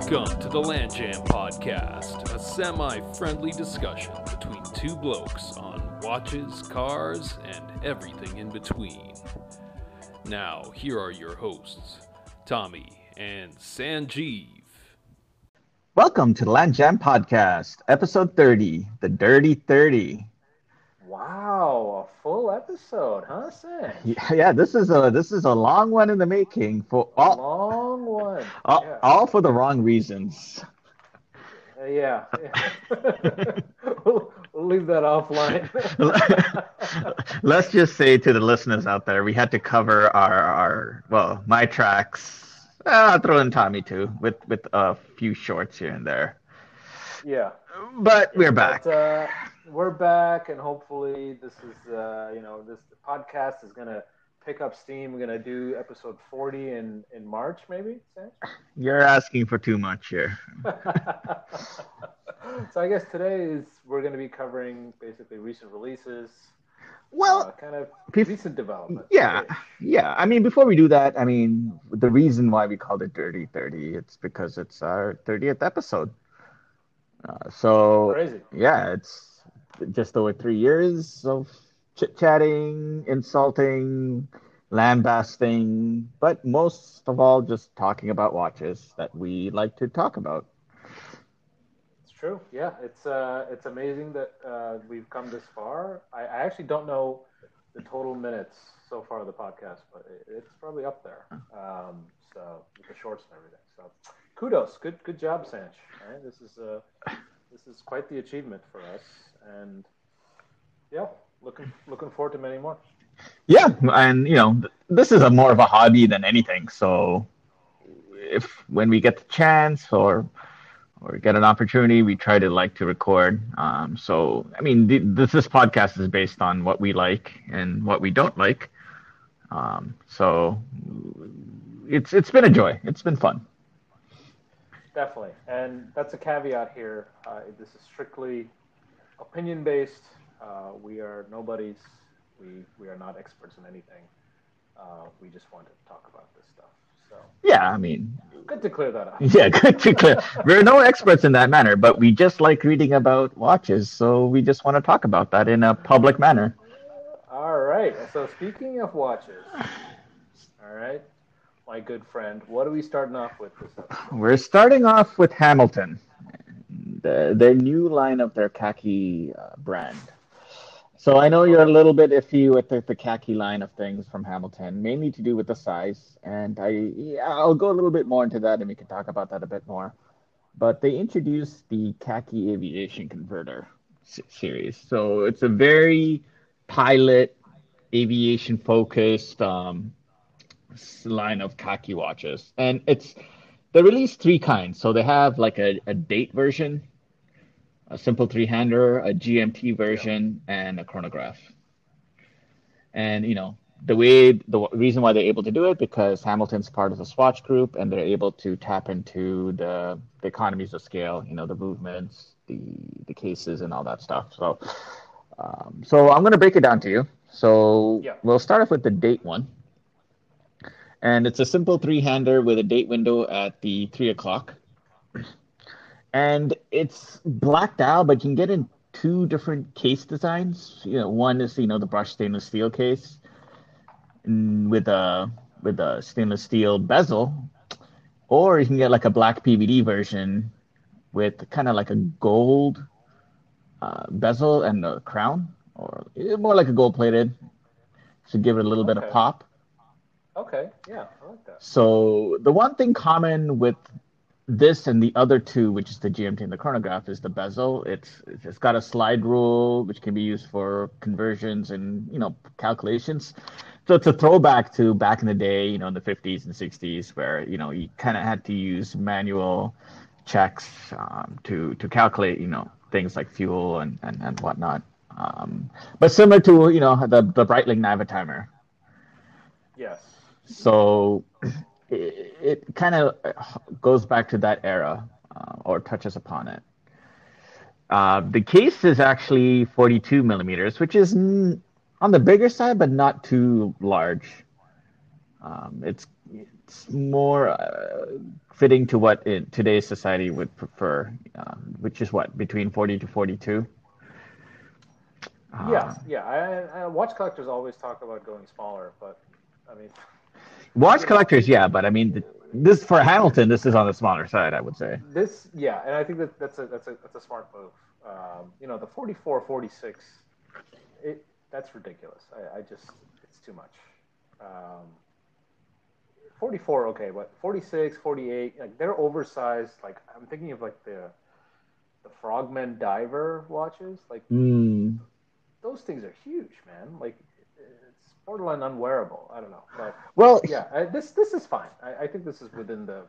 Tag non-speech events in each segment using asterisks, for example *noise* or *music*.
Welcome to the Land Jam Podcast, a semi friendly discussion between two blokes on watches, cars, and everything in between. Now, here are your hosts, Tommy and Sanjeev. Welcome to the Land Jam Podcast, episode 30, the Dirty 30. Wow, a full episode, huh, Sam? Yeah, yeah, this is a this is a long one in the making for all Long one. *laughs* all, yeah. all for the wrong reasons. Uh, yeah. we'll, *laughs* we'll leave that offline. *laughs* Let's just say to the listeners out there, we had to cover our our well, my tracks. uh, I'll throw in Tommy too, with with a few shorts here and there. yeah. But we're back. But, uh, we're back, and hopefully, this is uh, you know this podcast is gonna pick up steam. We're gonna do episode forty in in March, maybe. Sam? *laughs* You're asking for too much here. *laughs* so I guess today is we're going to be covering basically recent releases, Well, uh, kind of bef- recent development. Yeah, yeah. I mean, before we do that, I mean, the reason why we called it Dirty 30, it's because it's our 30th episode. Uh, so, Crazy. yeah, it's just over three years of chit chatting, insulting, lambasting, but most of all, just talking about watches that we like to talk about. It's true. Yeah, it's uh, it's amazing that uh, we've come this far. I, I actually don't know the total minutes so far of the podcast, but it, it's probably up there. Um, so with the shorts and everything. So kudos, good good job, Sanch. Right, this is uh, this is quite the achievement for us, and yeah, looking looking forward to many more. Yeah, and you know, this is a more of a hobby than anything. So, if when we get the chance or or get an opportunity, we try to like to record. Um, so, I mean, th- this this podcast is based on what we like and what we don't like. Um, so, it's it's been a joy. It's been fun. Definitely, and that's a caveat here. Uh, this is strictly opinion based. Uh, we are nobodies. We we are not experts in anything. Uh, we just want to talk about this stuff. So Yeah, I mean, good to clear that up. *laughs* yeah, good to clear. We're no experts in that manner, but we just like reading about watches. So we just want to talk about that in a public manner. All right. So speaking of watches, all right, my good friend, what are we starting off with this episode? We're starting off with Hamilton, the, their new line of their khaki uh, brand. So I know you're a little bit iffy with the, the khaki line of things from Hamilton, mainly to do with the size. And I, yeah, I'll go a little bit more into that, and we can talk about that a bit more. But they introduced the khaki aviation converter series. So it's a very pilot aviation focused um, line of khaki watches, and it's they release three kinds. So they have like a, a date version, a simple three hander, a GMT version, and a chronograph. And you know the way the reason why they're able to do it because Hamilton's part of the Swatch Group, and they're able to tap into the, the economies of scale. You know the movements, the the cases, and all that stuff. So. Um, so I'm going to break it down to you. So Yeah. we'll start off with the date one. And it's a simple three hander with a date window at the three o'clock. And it's black dial, but you can get in two different case designs. You know, one is you know the brushed stainless steel case mm, with a with a stainless steel bezel, or you can get like a black PVD version with kind of like a gold uh, bezel and a crown, or eh, more like a gold plated to give it a little bit of pop. Okay. Yeah, I like that. So the one thing common with this and the other two, which is the GMT and the chronograph, is the bezel. It's it's got a slide rule which can be used for conversions and you know calculations. So it's a throwback to back in the day, you know, in the 50s and 60s, where you know you kind of had to use manual checks um, to to calculate, you know, things like fuel and and, and whatnot. Um, but similar to you know the the Breitling Navitimer, Yes. so it, it kind of goes back to that era uh, or touches upon it. Uh, the case is actually 42 millimeters, which is mm, on the bigger side, but not too large. Um, it's it's more uh, fitting to what it, today's society would prefer, um, which is what between forty to forty-two. yeah, Uh, yeah. I, I, watch collectors always talk about going smaller, but I mean, watch collectors, yeah, but I mean, this for Hamilton, this is on the smaller side, I would say. this, yeah, and I think that that's a that's a that's a smart move. Um, you know, the 44, 46, it that's ridiculous. I, I just it's too much. Um, 44, okay, but 46, 48, like they're oversized. Like I'm thinking of like the the Frogman diver watches. Like Mm, those things are huge, man. Like borderline unwearable. I don't know, but well, yeah, I, this this is fine. I, I think this is within the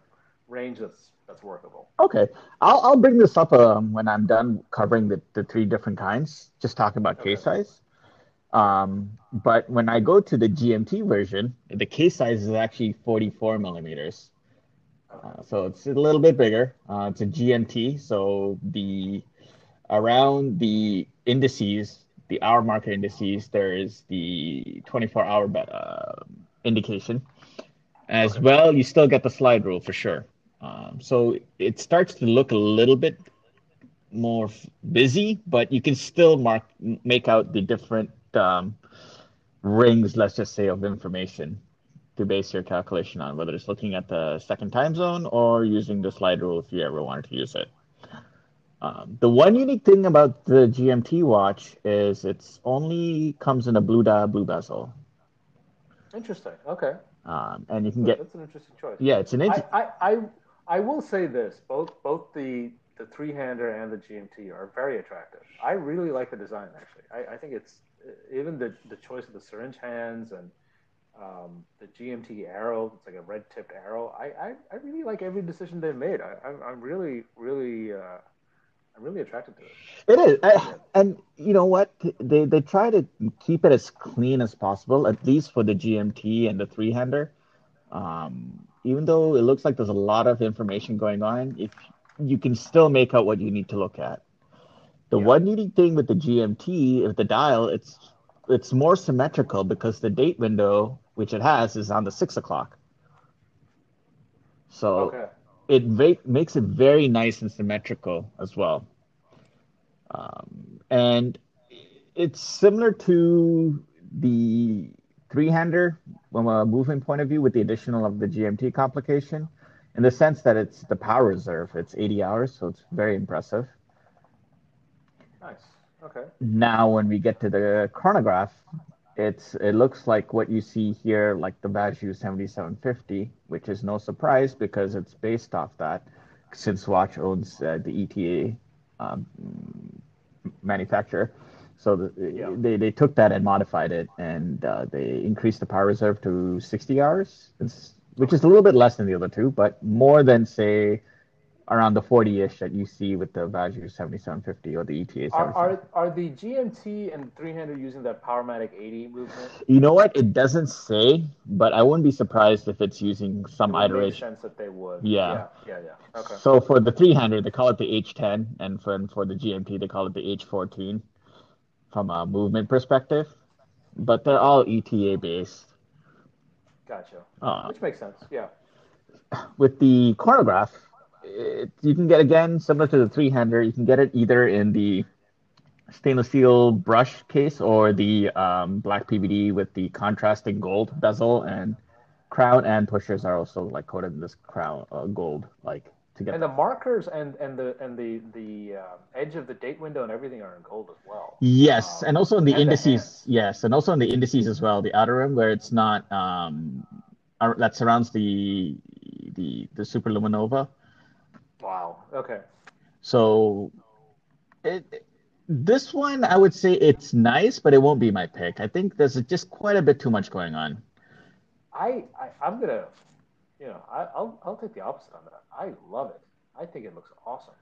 range that's that's workable. Okay, I'll I'll bring this up um, when I'm done covering the, the three different kinds. Just talking about Okay. case size. Um, but when I go to the GMT version, the case size is actually 44 millimeters. Uh, so it's a little bit bigger. Uh, it's a GMT, so the around the indices, the hour market indices, there is the 24 hour be- uh, indication. As Okay. well, you still get the slide rule for sure. Um, so it starts to look a little bit more f- busy, but you can still mark make out the different um, rings, let's just say, of information to base your calculation on, whether it's looking at the second time zone or using the slide rule if you ever wanted to use it. Um, the one unique thing about the GMT watch is it's only comes in a blue dial, blue bezel, Interesting. Okay, um, and you can get that's an interesting choice. yeah, it's an I, I, I, I will say this: both both the the three hander and the GMT are very attractive. I really like the design. Actually, I, I think it's even the the choice of the syringe hands and um, the GMT arrow. It's like a red tipped arrow. I, I, I really like every decision they've made. I, I'm, I'm really really uh, I'm really attracted to it. It is, I, and you know what? They they try to keep it as clean as possible, at least for the GMT and the three hander. Um, even though it looks like there's a lot of information going on, if you can still make out what you need to look at. The Yeah. one unique thing with the GMT, with the dial, it's it's more symmetrical because the date window, which it has, is on the six o'clock. So Okay. It va- makes it very nice and symmetrical as well. Um, and it's similar to the three-hander from a movement point of view with the additional of the GMT complication in the sense that it's the power reserve. It's 80 hours, so it's very impressive. Nice. Okay. Now, when we get to the chronograph, it's it looks like what you see here, like the Valjoux 7750, which is no surprise because it's based off that, since Swatch owns uh, the ETA um, manufacturer. So the, Yeah. they, they took that and modified it, and uh, they increased the power reserve to 60 hours, it's, which is a little bit less than the other two, but more than say around the 40-ish that you see with the Valjoux 7750 or the ETA 7750. Are, are, are the GMT and three hander using that Powermatic 80 movement? You know what? It doesn't say, but I wouldn't be surprised if it's using some It iteration. sense that they would. Yeah. Yeah. Yeah. yeah. Okay. So for the 300, they call it the H10, and for, and for the GMT, they call it the H14 from a movement perspective. But they're all ETA based. Gotcha. Uh, Which makes sense. Yeah. with the chronograph, it, you can get again similar to the three hander. You can get it either in the stainless steel brush case or the um, black PVD with the contrasting gold bezel and crown and pushers are also like coated in this crown uh, gold like to get And the markers and and the and the the uh, edge of the date window and everything are in gold as well. Yes, Um, and also in the and the indices. Yes, and also in the indices as well. The outer rim where it's not um, that surrounds the the the superluminova. Wow. Okay. So, it this one I would say it's nice, but it won't be my pick. I think there's just quite a bit too much going on. I, I I'm gonna, you know, I, I'll I'll take the opposite on that. I love it. I think it looks awesome.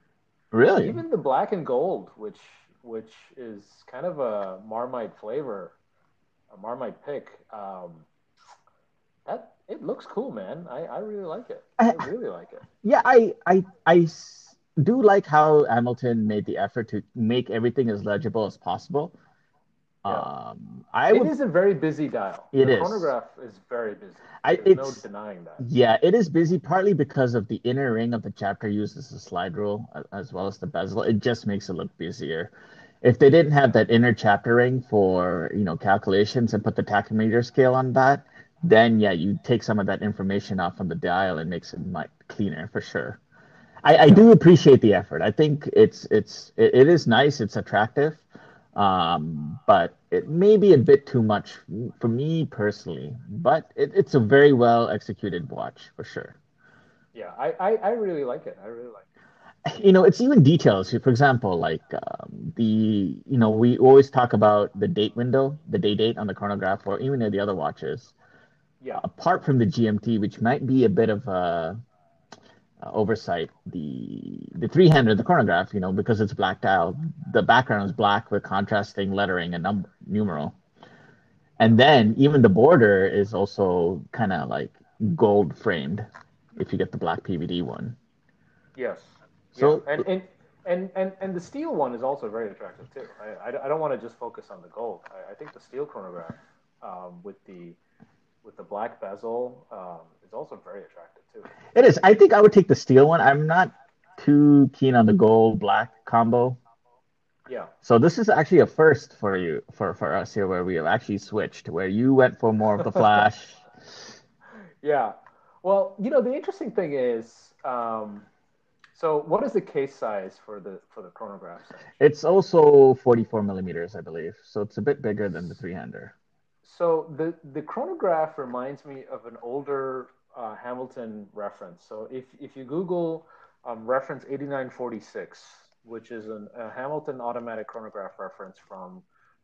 Really? Even the black and gold, which which is kind of a Marmite flavor, a Marmite pick. Um, that it looks cool, man. I, I really like it. I really like it. Yeah, I, I I do like how Hamilton made the effort to make everything as legible as possible. Yeah. Um, I It would is a very busy dial. It the is. chronograph is very busy. I- There's no it's- denying that. Yeah, it is busy partly because of the inner ring of the chapter uses a slide rule as well as the bezel. It just makes it look busier. If they didn't have that inner chapter ring for, you know, calculations and put the tachymeter scale on that, then yeah, you take some of that information off on the dial and makes it much cleaner for sure. I, I do appreciate the effort. I think it's it's it, it is nice, it's attractive. Um, but it may be a bit too much for me personally. But it, it's a very well executed watch for sure. Yeah, I, I, I really like it. I really like it. You know, it's even details. For example, like um, the you know we always talk about the date window, the day date on the chronograph, or even the other watches. Yeah. Apart from the GMT, which might be a bit of a, a oversight, the the three hander, the chronograph, you know, because it's black dial, the background is black with contrasting lettering and number numeral. And then even the border is also kind of like gold framed if you get the black PVD one. Yes. So- yeah. and, and and and and the steel one is also very attractive too. I I, I don't want to just focus on the gold. I, I think the steel chronograph um, with the with the black bezel um, is also very attractive too. It is. I think I would take the steel one. I'm not too keen on the gold black combo. Yeah. So this is actually a first for you for for us here where we have actually switched where you went for more of the flash. *laughs* Yeah. Well, you know, the interesting thing is, um, so what is the case size for the for the chronograph? Say? It's also 44 millimeters, I believe. So it's a bit bigger than the three hander. So the the chronograph reminds me of an older uh, Hamilton reference. So if if you Google um, reference 8946, which is an, a Hamilton automatic chronograph reference from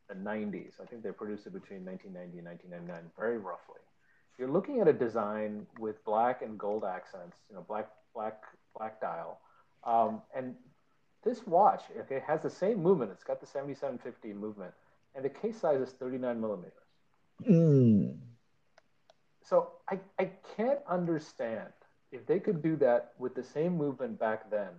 the 90s, I think they produced it between 1990 and 1999, very roughly. You're looking at a design with black and gold accents, you know, black black black dial, um, and this watch okay has the same movement. It's got the 7750 movement, and the case size is 39 millimeters. Mm. So I, I can't understand if they could do that with the same movement back then,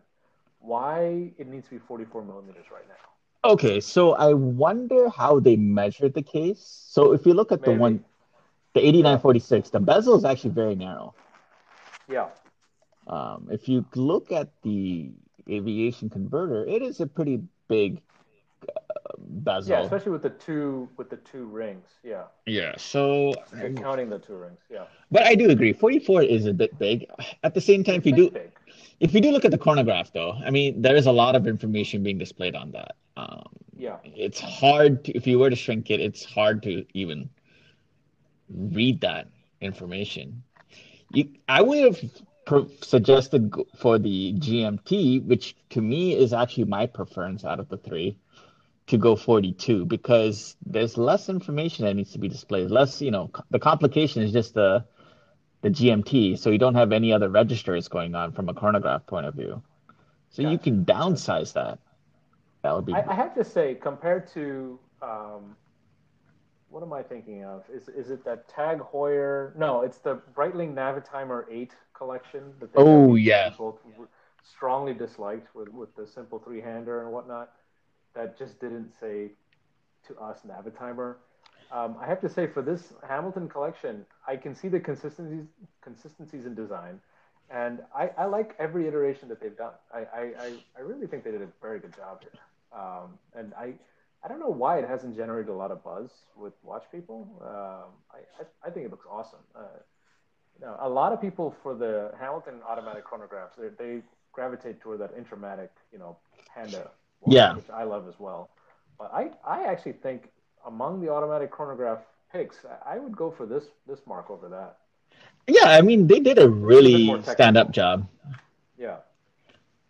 why it needs to be 44 millimeters right now. Okay, so I wonder how they measured the case. So if you look at the one, the 8946, the bezel is actually very narrow. Yeah. Um, if you look at the aviation converter, it is a pretty big bezel. Yeah, especially with the two with the two rings. Yeah. Yeah, so you're counting the two rings. Yeah. but I do agree. 44 is a bit big. At the same time, if you do big. if you do look at the chronograph though, I mean there is a lot of information being displayed on that. Um, Yeah. it's hard to, if you were to shrink it, it's hard to even read that information. You, I would have suggested for the GMT, which to me is actually my preference out of the three, to go 42 because there's less information that needs to be displayed. Less, you know, the complication is just the the GMT, so you don't have any other registers going on from a chronograph point of view. So you can downsize that. That would be I, I have to say, compared to um, what am I thinking of? Is is it that Tag Heuer? No, it's the Breitling Navitimer Eight collection that they Oh, both yeah. strongly disliked with with the simple three hander and whatnot. That just didn't say to us Navitimer. Um, I have to say, for this Hamilton collection, I can see the consistencies consistencies in design, and I, I like every iteration that they've done. I, I, I, really think they did a very good job here. Um, and I, I don't know why it hasn't generated a lot of buzz with watch people. Um, I, I, I think it looks awesome. Uh, you know, a lot of people for the Hamilton automatic chronographs, they gravitate toward that Intramatic, you know, Panda, Yeah. which I love as well. But I, I actually think among the automatic chronograph picks, I would go for this this mark over that. Yeah, I mean they did a really technical. stand-up job. Yeah,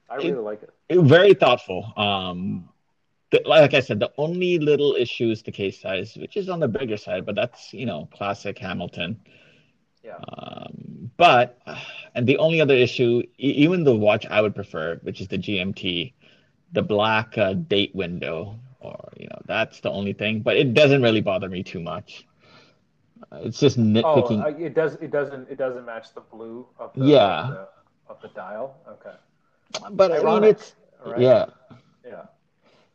I It- really like it. It- very thoughtful. Um, the, like I said, the only little issue is the case size, which is on the bigger side, but that's you know classic Hamilton. Yeah. Um, but and the only other issue, e- even the watch I would prefer, which is the GMT, the black uh, date window, or you know that's the only thing. But it doesn't really bother me too much. Uh, It's just Oh, nitpicking. uh, it does. It doesn't. It doesn't match the blue of the Yeah. of the, of the dial. Okay. but I mean, it's Right? yeah. Yeah.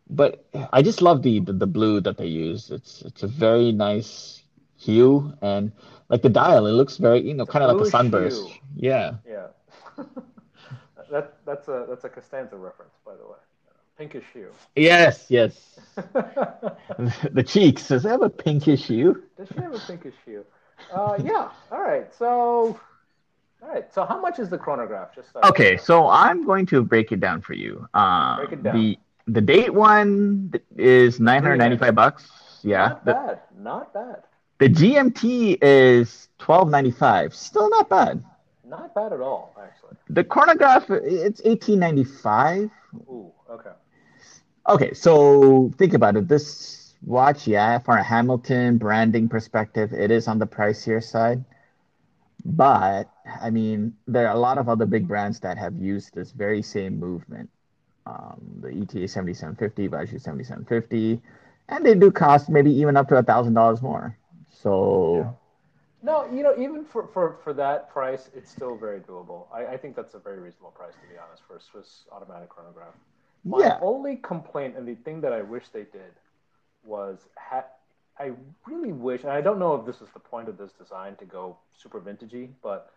but I just love the, the the blue that they use. It's it's a very nice hue and like the dial, it looks very you know kind of like a sunburst. hue. Yeah. Yeah. *laughs* that that's a that's a Costanza reference, by the way. Pinkish hue. Yes, yes. *laughs* The cheeks. Does it have a pinkish hue? Does she have a pinkish hue? Uh, yeah. All right. So, all right. So, how much is the chronograph? Just uh, Okay, so I'm going to break it down for you. Um, Break it down. The the date one is 995 bucks. Yeah. Not The, bad. Not bad. the GMT is 1295. Still not bad. Not bad at all, actually. The chronograph it's 1895. Ooh. Okay. Okay, so think about it. This watch, yeah, from a Hamilton branding perspective, it is on the pricier side. But I mean, there are a lot of other big brands that have used this very same movement. Um, the ETA 7750, Valjoux 7750, and they do cost maybe even up to a thousand dollars more. So No, you know, even for, for, for that price, it's still very doable. I, I think that's a very reasonable price, to be honest, for a Swiss automatic chronograph. My yeah, only complaint, and the thing that I wish they did, was ha- I really wish, and I don't know if this is the point of this design to go super vintagey, but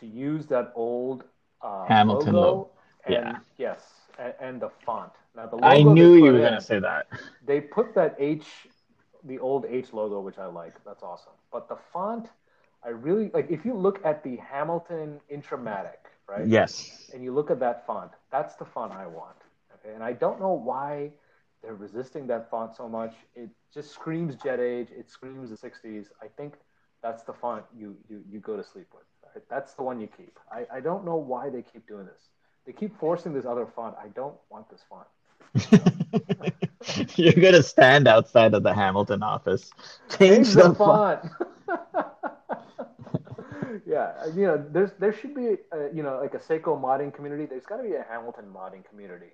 to use that old uh, Hamilton logo, logo. and Yeah. yes, and, and the font. Now the logo I knew you were gonna say that. *laughs* they put that H, the old H logo, which I like. That's awesome. But the font, I really like. If you look at the Hamilton Intramatic, right? Yes. And you look at that font, that's the font I want. And I don't know why they're resisting that font so much. It just screams Jet Age. It screams the '60s. I think that's the font you you, you go to sleep with. Right? That's the one you keep. I, I don't know why they keep doing this. They keep forcing this other font. I don't want this font. *laughs* You're gonna stand outside of the Hamilton office, change, Change the, the font. font. *laughs* yeah, you know, there's there should be a, you know like a Seiko modding community. There's got to be a Hamilton modding community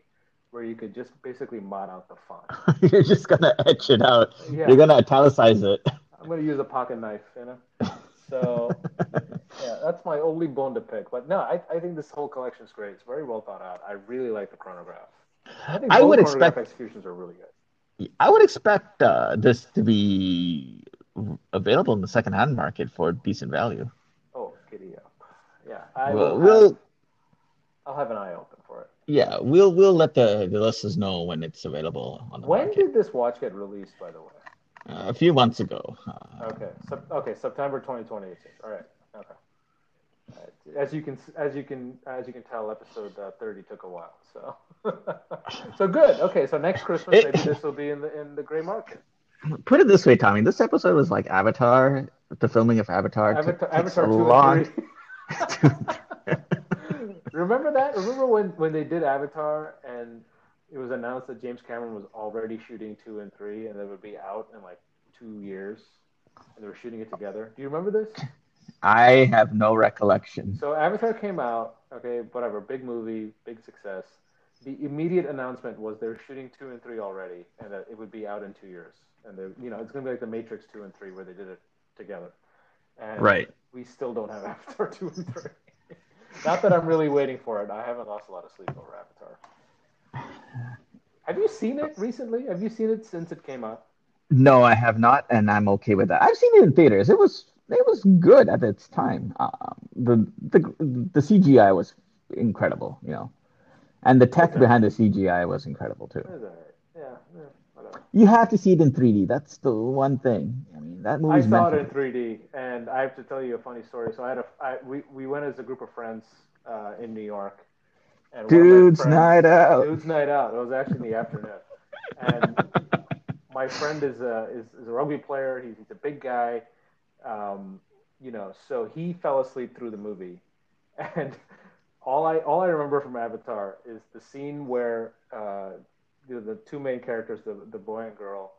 where you could just basically mod out the font. *laughs* You're just gonna etch it out. Yeah. You're gonna italicize it. I'm gonna use a pocket knife, you know. So *laughs* yeah, that's my only bone to pick. But no, I, I think this whole collection is great. It's very well thought out. I really like the chronograph. I think I would chronograph expect- executions are really good. I would expect uh, this to be available in the secondhand market for decent value. Oh, giddy up! Yeah, I We'll, will we'll I'll have an eye open. Yeah, we'll we'll let the, the listeners know when it's available on the When market. did this watch get released, by the way? Uh, a few months ago. Uh, Okay, Sep- okay, September 2020. it says. All right, okay. All right. As you can, as you can, as you can tell, episode uh, 30 took a while. So, *laughs* so good. Okay, so next Christmas, maybe this will be in the in the gray market. Put it this way, Tommy. This episode was like Avatar. The filming of Avatar. took- Avatar, takes Avatar a two long. *laughs* Remember that? Remember when when they did Avatar and it was announced that James Cameron was already shooting two and three, and they would be out in like two years, and they were shooting it together. Do you remember this? I have no recollection. So Avatar came out, okay, whatever, big movie, big success. The immediate announcement was they're shooting two and three already, and that it would be out in two years. And they, you know, it's gonna be like the Matrix two and three where they did it together. And Right. we still don't have *laughs* Avatar two and three. Not that I'm really waiting for it. I haven't lost a lot of sleep over Avatar. Have you seen it recently? Have you seen it since it came out? No, I have not, and I'm okay with that. I've seen it in theaters. It was it was good at its time. Um, the the the CGI was incredible, you know, and the tech Okay. behind the CGI was incredible too. Right. Yeah, yeah. You have to see it in 3D. That's the one thing. I mean, that movie. I saw it in 3D, and I have to tell you a funny story. So I had a, I, we, we went as a group of friends uh, in New York. And Dude's friends- night out. Dude's night out. It was actually in the afternoon. And *laughs* my friend is a, is, is a rugby player. He's, he's a big guy. Um, you know, so he fell asleep through the movie. *laughs* And all I, all I remember from Avatar is the scene where uh, the, the two main characters, the, the boy and girl,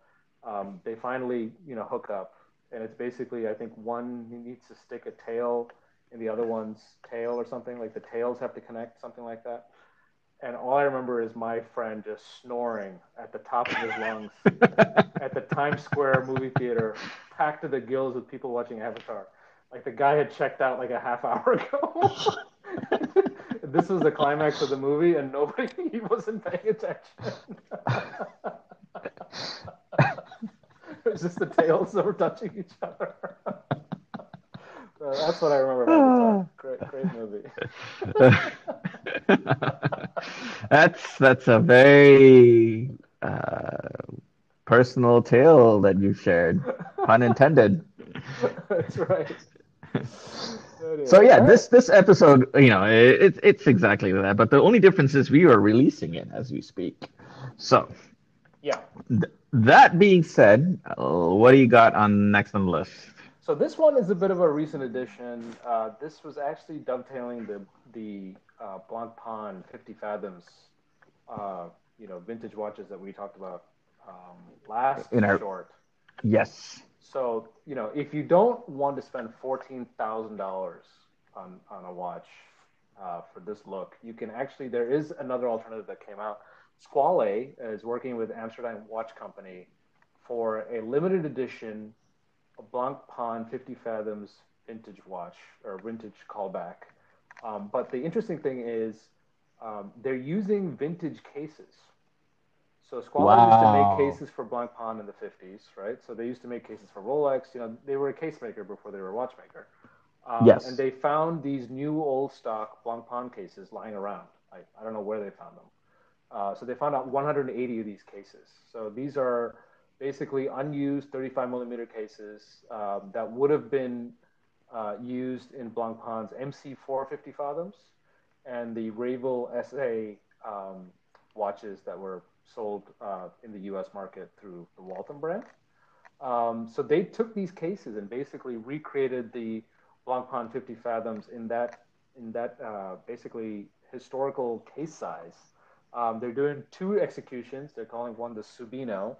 um, they finally, you know, hook up. And it's basically, I think one needs to stick a tail in the other one's tail or something. Like the tails have to connect, something like that. And all I remember is my friend just snoring at the top of his lungs *laughs* at the Times Square movie theater, packed to the gills with people watching Avatar. Like the guy had checked out like a half hour ago. *laughs* this was the climax of the movie, and nobody *laughs* he wasn't paying attention. *laughs* It's just the tails that were touching each other. Uh, that's what I remember about. *sighs* Great, great movie. *laughs* that's that's a very uh, personal tale that you shared, pun intended. that's right. So yeah, this this episode, you know, it, it's exactly that. But the only difference is we are releasing it as we speak. So Yeah. th- that being said, uh, what do you got on next on the list? So this one is a bit of a recent addition. Uh, this was actually dovetailing the the uh, Blancpain 50 Fathoms, uh, you know, vintage watches that we talked about um, last In our- short. Yes. So you know, if you don't want to spend fourteen thousand dollars on on a watch uh, for this look, you can actually there is another alternative that came out. Squale is working with Amsterdam Watch Company for a limited edition Blanc Pan 50 Fathoms vintage watch or vintage callback. Um, but the interesting thing is um, they're using vintage cases. So Squale used to make cases for Blancpain in the 50s, right? So they used to make cases for Rolex. You know, they were a case maker before they were a watchmaker. Um, Yes. And they found these new old stock Blancpain cases lying around. I, I don't know where they found them. Uh, so they found out 180 of these cases. So these are basically unused 35 millimeter cases um, that would have been uh, used in Blancpain's MC450 fathoms and the Rayville SA um, watches that were sold uh, in the U.S. market through the Walton brand. Um, so they took these cases and basically recreated the Blancpain 50 fathoms in that in that uh, basically historical case size. Um, they're doing two executions. They're calling one the Sabino,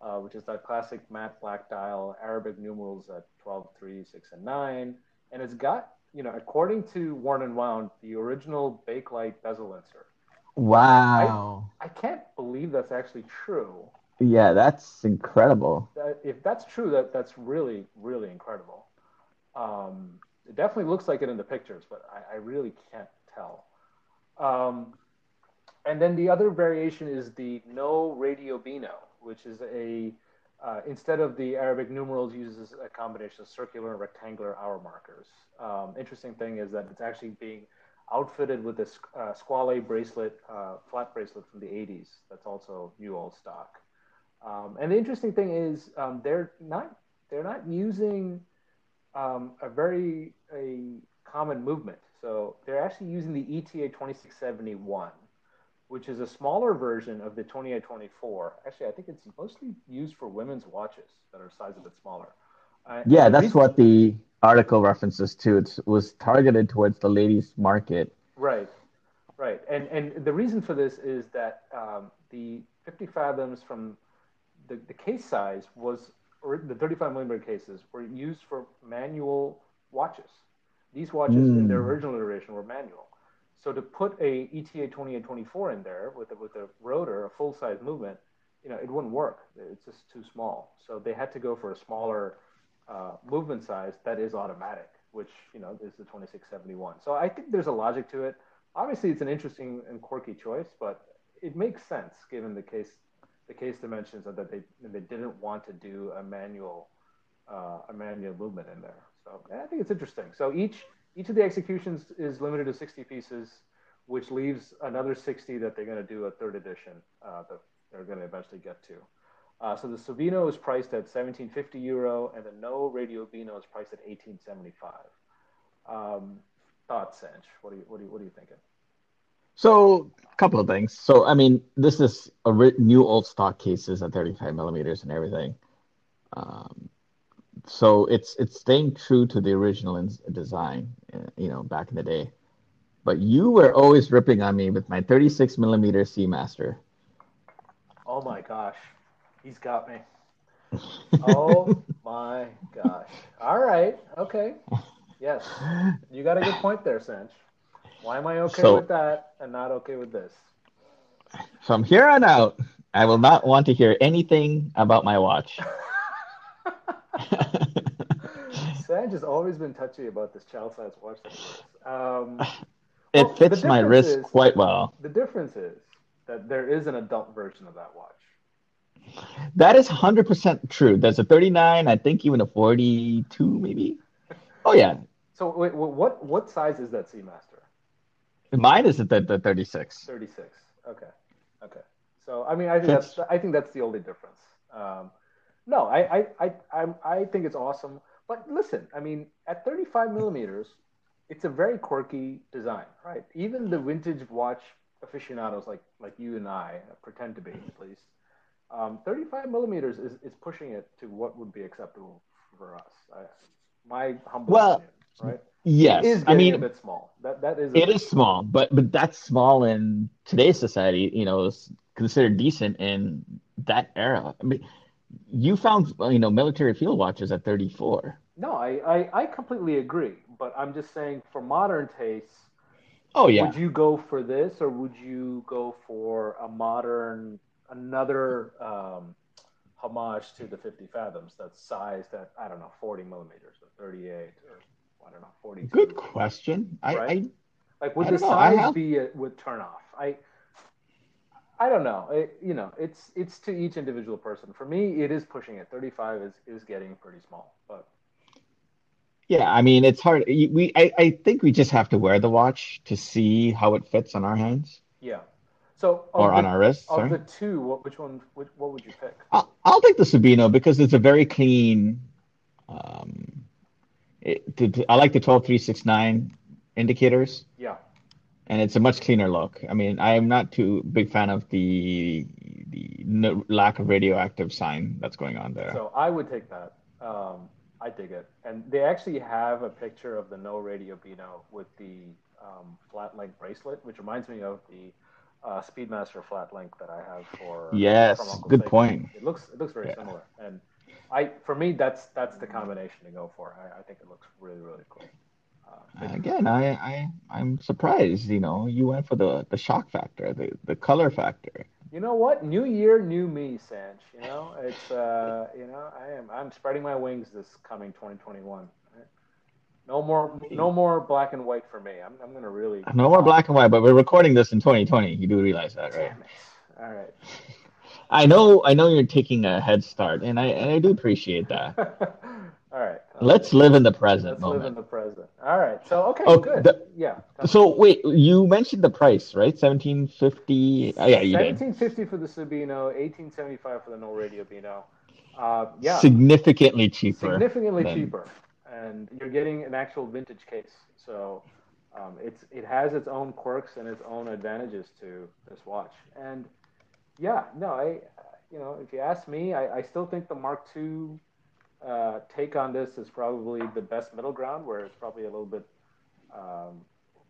uh, which is that classic matte black dial, Arabic numerals at 12, 3, 6, and 9. And it's got, you know, according to Worn and Wound, the original Bakelite bezel insert. Wow. I can't believe that's actually true. yeah, that's incredible. If that's true, that that's really, really incredible. Um, it definitely looks like it in the pictures, but I, I really can't tell. Um, and then the other variation is the no radio bino, which is a uh, instead of the Arabic numerals, uses a combination of circular and rectangular hour markers. Um, interesting thing is that it's actually being outfitted with this uh, Squale bracelet, uh, flat bracelet from the 80s. That's also new old stock. Um, and the interesting thing is um, they're not they're not using um, a very a common movement. So they're actually using the ETA 2671, which is a smaller version of the 2824. Actually, I think it's mostly used for women's watches that are size a bit smaller. Uh, Yeah, that's reason- what the article references to. It was targeted towards the ladies' market. Right, right, and and the reason for this is that um, the 50 fathoms from the, the case size was or the 35 millimeter cases were used for manual watches. These watches in their Mm. original iteration were manual. So to put a ETA 2824 in there with a, with a rotor, a full size movement, you know, it wouldn't work. It's just too small. So they had to go for a smaller uh, movement size that is automatic, which you know is the 2671. So I think there's a logic to it. Obviously, it's an interesting and quirky choice, but it makes sense given the case the case dimensions of that they they didn't want to do a manual uh, a manual movement in there. So I think it's interesting. So each each of the executions is limited to 60 pieces, which leaves another 60 that they're going to do a third edition uh, that they're going to eventually get to. Uh, so the Sabino is priced at 1750 euro, and the No Radio Vino is priced at 1875. Um, thoughts, Sanch? What are you what are you what are you thinking? So, a couple of things. So, I mean, this is a ri- new old stock cases at 35 millimeters and everything. Um, so it's it's staying true to the original in- design, uh, you know, back in the day. But you were always ripping on me with my 36 millimeter Seamaster. Oh my gosh, he's got me. Oh *laughs* my gosh. All right. Okay. Yes. You got a good point there, Sanch. Why am I okay So- with that and not okay with this? From here on out, I will not want to hear anything about my watch. *laughs* *laughs* Sanch has always been touchy about this child size watch that. Um, it Well, fits my wrist is- quite well. the difference is that there is an adult version of that watch. That is 100% true. There's a 39, I think even a 42 maybe. Oh yeah. So wait, what what size is that Seamaster? Mine is at the, the 36. 36. Okay. Okay. So I mean, I think that's I think that's the only difference. Um, no, I I, I I I think it's awesome. But listen, I mean, at 35 millimeters, it's a very quirky design, right? Even the vintage watch aficionados like like you and I pretend to be, at least. Um, 35 millimeters is, is pushing it to what would be acceptable for us. I, my humble Well, opinion, right? Yes. It is I mean, a bit small. That that is. it is small, but but that's small in today's society. You know, is considered decent in that era. I mean, you found you know military field watches at 34. No, I, I, I completely agree. But I'm just saying, for modern tastes, Oh yeah. would you go for this or would you go for a modern, another um, homage to the 50 fathoms that's sized at, I don't know, 40 millimeters or 38 or, I don't know, 40 Good question. I, Right. I Like, would I the know. Size have- be a, would turn off? I I don't know. It, you know, it's it's to each individual person. For me, it is pushing it. 35 is, is getting pretty small, but yeah. I mean, it's hard. We I, I think we just have to wear the watch to see how it fits on our hands yeah. So of or on the- our wrists. Of Sorry. the two, what, which one? Which, what would you pick? I'll, I'll take the Sabino because it's a very clean. Um, it, to, to- I like the 12369 indicators, Yeah, and it's a much cleaner look. I mean, I am not too big fan of the the no, lack of radioactive sign that's going on there. so I would take that. Um, I dig it, and they actually have a picture of the no radio Beano with the um, flat link bracelet, which reminds me of the uh, Speedmaster flat link that I have for Yes, good point. It looks it looks very Yeah. similar, and I for me that's that's the combination to go for. I, I think it looks really really cool. Uh, Again, I, I I'm surprised. You know, you went for the the shock factor, the the color factor. You know what? New year, new me, Sanch. You know, it's uh, you know, I am I'm spreading my wings this coming 2021. No more, no more black and white for me. I'm, I'm gonna really. No more black and white, but we're recording this in 2020. You do realize that, right? All right. *laughs* I know, I know you're taking a head start, and I and I do appreciate that. *laughs* All right. *laughs* Let's live in the present Let's live in the present. All right. So okay, Oh, good. the- yeah. So wait, you mentioned the price, right? Seventeen fifty. Oh, yeah, you did. 1750 for the Sabino, 1875 for the no radio Beano. Uh, yeah. Significantly cheaper. significantly than- cheaper, and you're getting an actual vintage case. So um, it's it has its own quirks and its own advantages to this watch. And yeah, no, I you know if you ask me, I, I still think the Mark II uh, take on this is probably the best middle ground, where it's probably a little bit um,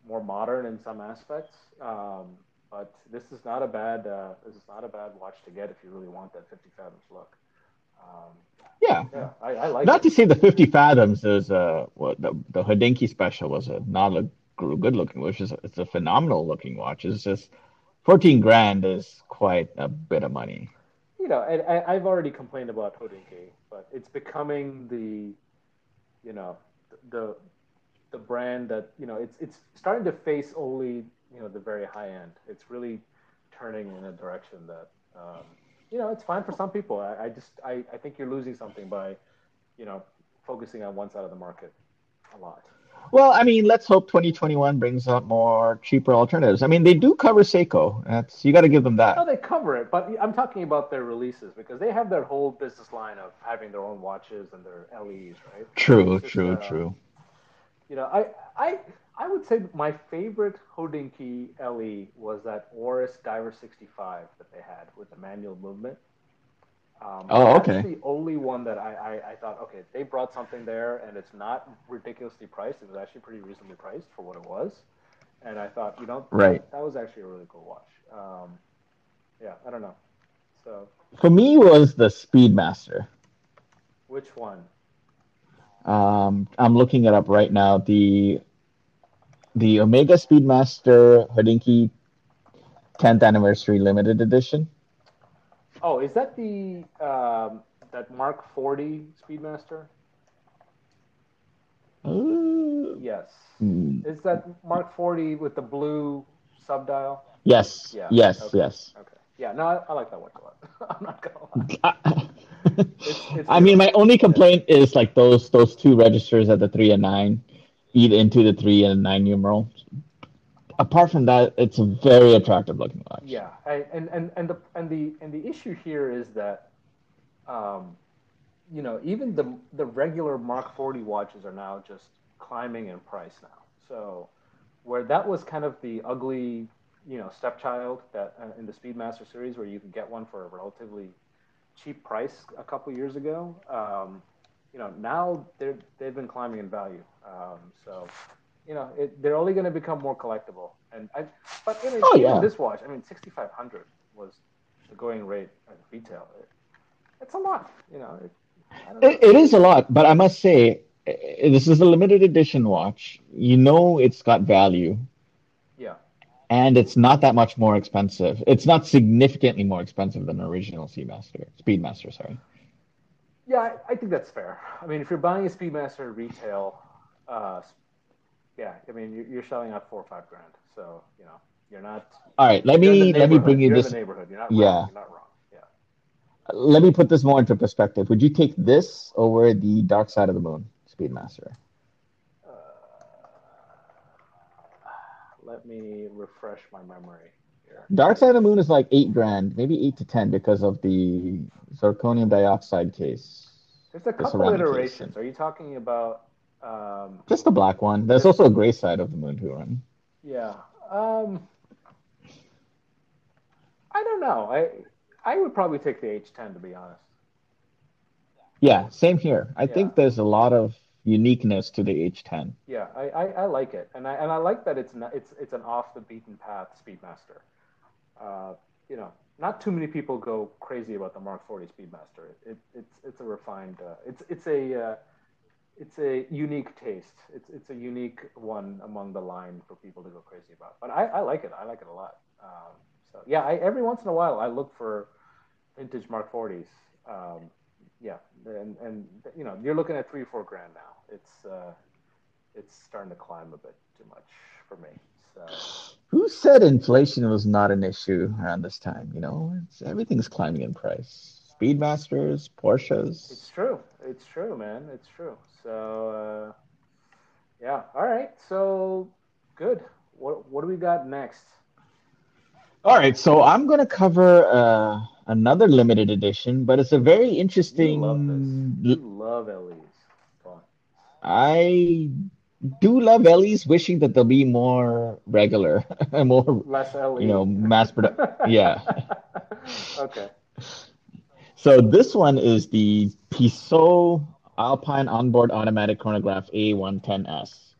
more modern in some aspects. Um, but this is not a bad uh, this is not a bad watch to get if you really want that 50 fathoms look. Um, Yeah. yeah, I, I like Not it. to say the 50 fathoms is uh what the the Hodinkee special was a not a good looking watch. It's, it's a phenomenal looking watch. It's just 14 grand is quite a bit of money. you know, and I, I've already complained about Hodinkee, but it's becoming the, you know, the the brand that you know it's it's starting to face only you know the very high end. It's really turning in a direction that um, you know it's fine for some people. I, I just I, I think you're losing something by you know focusing on one side of the market a lot. Well, I mean, let's hope 2021 brings up more cheaper alternatives. I mean, they do cover Seiko. That's you got to give them that. No, they cover it, but I'm talking about their releases because they have their whole business line of having their own watches and their LEs, right? True, just, true, uh, true. You know, I I I would say my favorite Hodinkee LE was that Oris Diver 65 that they had with the manual movement. Um, Oh, that's okay. the only one that I, I, I thought, okay, they brought something there and it's not ridiculously priced. It was actually pretty reasonably priced for what it was. And I thought, you know, Right. that was actually a really cool watch. Um, yeah, I don't know. So, For me, it was the Speedmaster. which one? Um, I'm looking it up right now. The the Omega Speedmaster Hodinkee 10th Anniversary Limited Edition. Oh, is that the um, that Mark 40 Speedmaster? Uh, Yes. hmm. Is that Mark 40 with the blue subdial? yes, Yeah, yes, okay. yes. Okay. Yeah, no, I, I like that watch a lot. *laughs* I'm not gonna lie. *laughs* It's, it's I mean, my only complaint is like those those two registers at the three and nine eat into the three and nine numeral. Apart from that, it's a very attractive looking watch. Yeah, I, and and and the and the and the issue here is that, um, you know, even the the regular Mark 40 watches are now just climbing in price now. So, where that was kind of the ugly, you know, stepchild that uh, in the Speedmaster series where you could get one for a relatively cheap price a couple years ago. Um, you know, now they're they've been climbing in value. Um, so, you know, it, they're only going to become more collectible. And I, but I mean, Oh, yeah. this watch, I mean, sixty five hundred was the going rate at retail. It, it's a lot, you know. It, know. It, it is a lot, but I must say, eh, this is a limited edition watch. You know, it's got value, yeah, and it's not that much more expensive. It's not significantly more expensive than an original Seamaster, Speedmaster. Sorry. Yeah, I, I think that's fair. I mean, if you're buying a Speedmaster retail, uh, yeah, I mean, you're, you're selling at four or five grand. So you know, you're not. All right, let me let me bring you you're this. In the neighborhood. You're not. Yeah. Wrong. You're not wrong. Yeah. Let me put this more into perspective. Would you take this over the Dark Side of the Moon Speedmaster? Uh, let me refresh my memory. Dark Side of the Moon is like eight grand, maybe eight to ten, because of the zirconium dioxide case. There's a couple ceramic case. iterations. Are you talking about? Um, Just the black one. There's also a gray side of the moon too, right? yeah. Um, I don't know. I I would probably take the H10 to be honest. Yeah, same here. I Yeah. think there's a lot of uniqueness to the H10. Yeah, I, I, I like it, and I and I like that it's not, it's it's an off the beaten path Speedmaster. Uh, you know, not too many people go crazy about the Mark 40 Speedmaster. It, it's it's a refined. Uh, it's it's a uh, it's a unique taste. It's it's a unique one among the line for people to go crazy about. But I, I like it. I like it a lot. Um, so yeah, I, every once in a while I look for vintage Mark 40s. Um, yeah, and and you know you're looking at three or four grand now. It's uh, it's starting to climb a bit too much for me. Who said inflation was not an issue around this time? You know, it's, everything's climbing in price. Speedmasters, Porsches. it's true. It's true, man. It's true. So uh, yeah. All right. So good. What what do we got next? All right, so I'm going to cover uh, another limited edition, but it's a very You interesting. love this. You love. I do love LE's, wishing that they'll be more regular, *laughs* and more Less LE. you know mass production. *laughs* yeah. okay. So this one is the Tissot Alpine Onboard Automatic Chronograph A110S.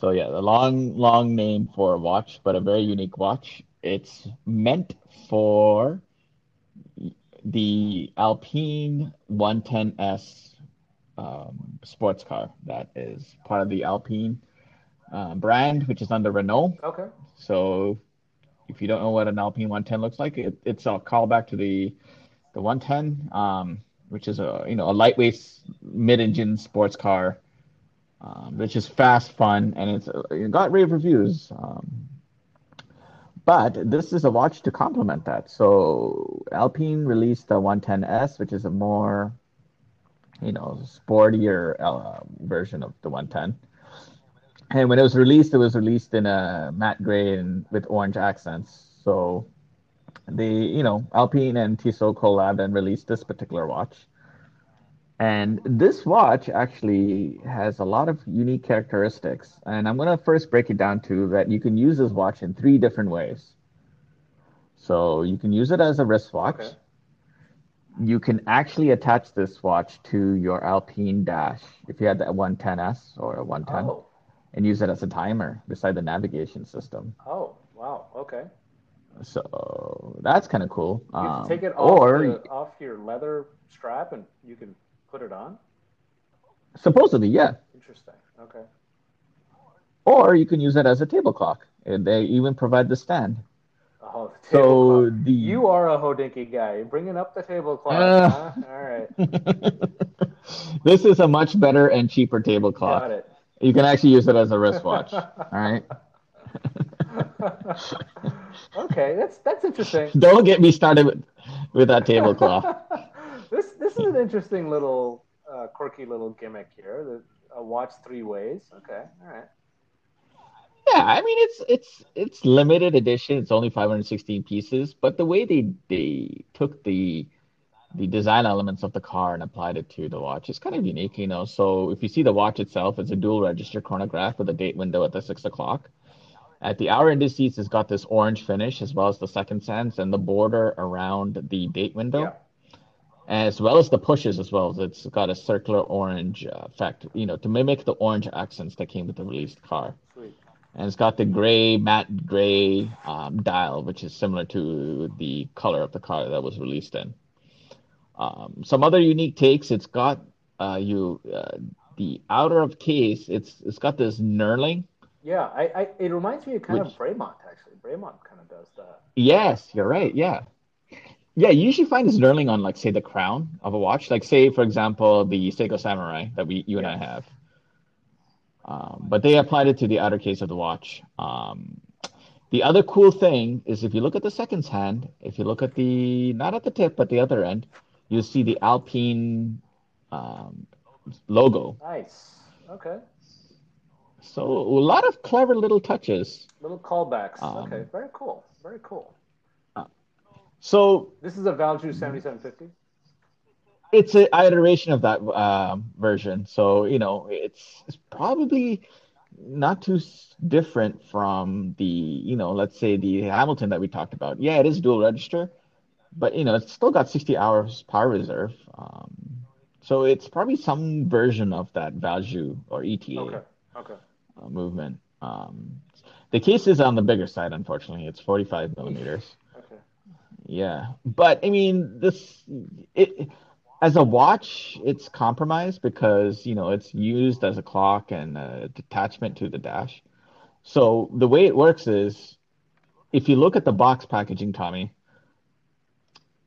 So yeah, a long, long name for a watch, but a very unique watch. It's meant for the Alpine 110S um, sports car that is part of the Alpine uh, brand, which is under Renault. Okay. So if you don't know what an Alpine 110 looks like, it, it's a callback to the the 110, um, which is a you know a lightweight mid-engine sports car, um, which is fast, fun, and it's uh, it got rave reviews. Um, but this is a watch to complement that. So Alpine released the 110S, which is a more you know sportier uh, version of the 110. And when it was released, it was released in a matte gray and with orange accents. So the you know Alpine and Tissot collab and released this particular watch. And this watch actually has a lot of unique characteristics. And I'm going to first break it down to that you can use this watch in three different ways. So you can use it as a wristwatch. Okay. You can actually attach this watch to your Alpine Dash if you had that 110S or a 110 Oh. and use it as a timer beside the navigation system. Oh. Wow. Okay. So that's kind of cool. You Um, take it off, or the, off your leather strap and you can put it on. supposedly, yeah. Interesting. Okay. Or you can use it as a table clock. And they even provide the stand. Oh, the So the You are a Hodinkee guy. You're bringing up the tablecloth. Uh. huh? *laughs* All right. this is a much better and cheaper tablecloth. Got it. You can actually use it as a wristwatch. All right. *laughs* okay, that's that's interesting. Don't get me started with, with that tablecloth. *laughs* this this is an interesting little uh, quirky little gimmick here. The, a watch three ways. Okay, all right. Yeah, I mean it's it's it's limited edition. It's only 516 pieces, but the way they they took the the design elements of the car and applied it to the watch is kind of unique, you know. So if you see the watch itself, it's a dual register chronograph with a date window at the six o'clock. At the hour indices, it's got this orange finish as well as the second hands and the border around the date window, Yeah. as well as the pushes as well. as It's got a circular orange uh, effect, you know, to mimic the orange accents that came with the released car. And it's got the gray, matte gray um, dial, which is similar to the color of the car that was released in. Um, some other unique takes. It's got uh, you uh, the outer of case. It's it's got this knurling. Yeah, I, I it reminds me of kind Which- of Bremont actually. Bremont kind of does that. Yes, you're right. Yeah, yeah. You usually find this knurling on, like, say, the crown of a watch. Like, say, for example, the Seiko Samurai that we you and I have. Um, but they applied it to the outer case of the watch. Um, the other cool thing is if you look at the seconds hand, if you look at the not at the tip but the other end, you'll see the Alpine um, logo. Nice. Okay. So a lot of clever little touches. Little callbacks. Um, okay. Very cool. Very cool. So This is a Valjoux 7750. It's an iteration of that um, version. So you know, it's it's probably not too different from the you know, let's say the Hamilton that we talked about. Yeah, it is dual register, but you know, it's still got 60 hours power reserve. Um, so it's probably some version of that Valjoux or ETA Okay. Okay. uh, movement. Um, the case is on the bigger side, unfortunately. It's 45 millimeters. Okay. Yeah, but I mean, this it as a watch, it's compromised because you know it's used as a clock and a detachment to the dash. So the way it works is, if you look at the box packaging, Tommy,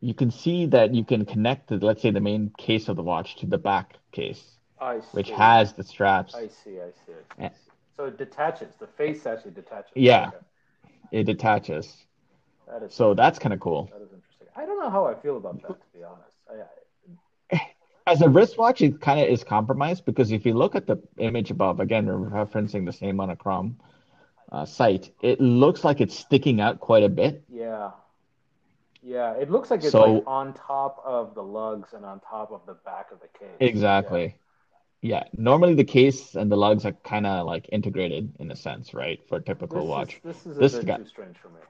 you can see that you can connect, the, let's say, the main case of the watch to the back case, I see. which has the straps. I see. I see. I see. Yeah. So it detaches. The face actually detaches. Yeah. Okay. It detaches. That is So that's kind of cool. that is interesting. I don't know how I feel about that to be honest. I, I, As a wristwatch, it kind of is compromised because if you look at the image above, again, we're referencing the same monochrome uh, site, it looks like it's sticking out quite a bit. yeah. Yeah. It looks like it's So- like on top of the lugs and on top of the back of the case. Exactly. Yeah. Normally the case and the lugs are kind of like integrated in a sense, right? For a typical This watch. Is, this is a This bit guy- too strange for me.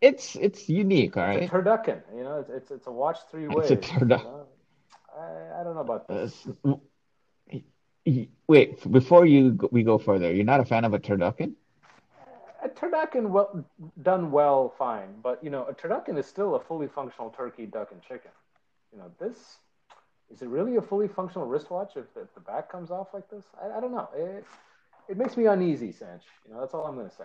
It's it's unique, all right. It's a turducken. You know, it's it's, it's a watch three ways. It's a you turducken. know? I, I don't know about this. Uh, Wait, before you go, we go further, you're not a fan of a turducken? A turducken, well done well, fine, but you know, a turducken is still a fully functional turkey, duck, and chicken. You know, this is it really a fully functional wristwatch if, if the back comes off like this? I, I don't know. It it makes me uneasy, Sanch. You know, that's all I'm gonna say.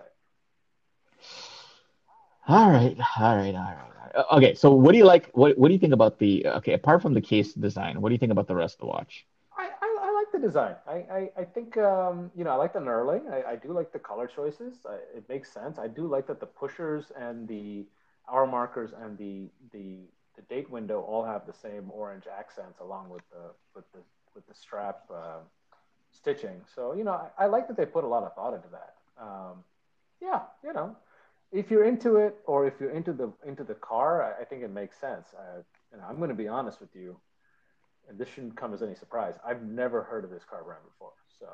All right, all right, all right. all right. Okay, so what do you like? What what do you think about the? Okay, apart from the case design, what do you think about the rest of the watch? I, I, I like the design. I, I, I think um, you know I like the knurling. I, I do like the color choices. I, it makes sense. I do like that the pushers and the hour markers and the the the date window all have the same orange accents along with the with the with the strap uh, stitching. So you know I, I like that they put a lot of thought into that. Um, yeah, you know, if you're into it or if you're into the into the car, I, I think it makes sense. I, know, I'm going to be honest with you and this shouldn't come as any surprise. I've never heard of this car brand before, so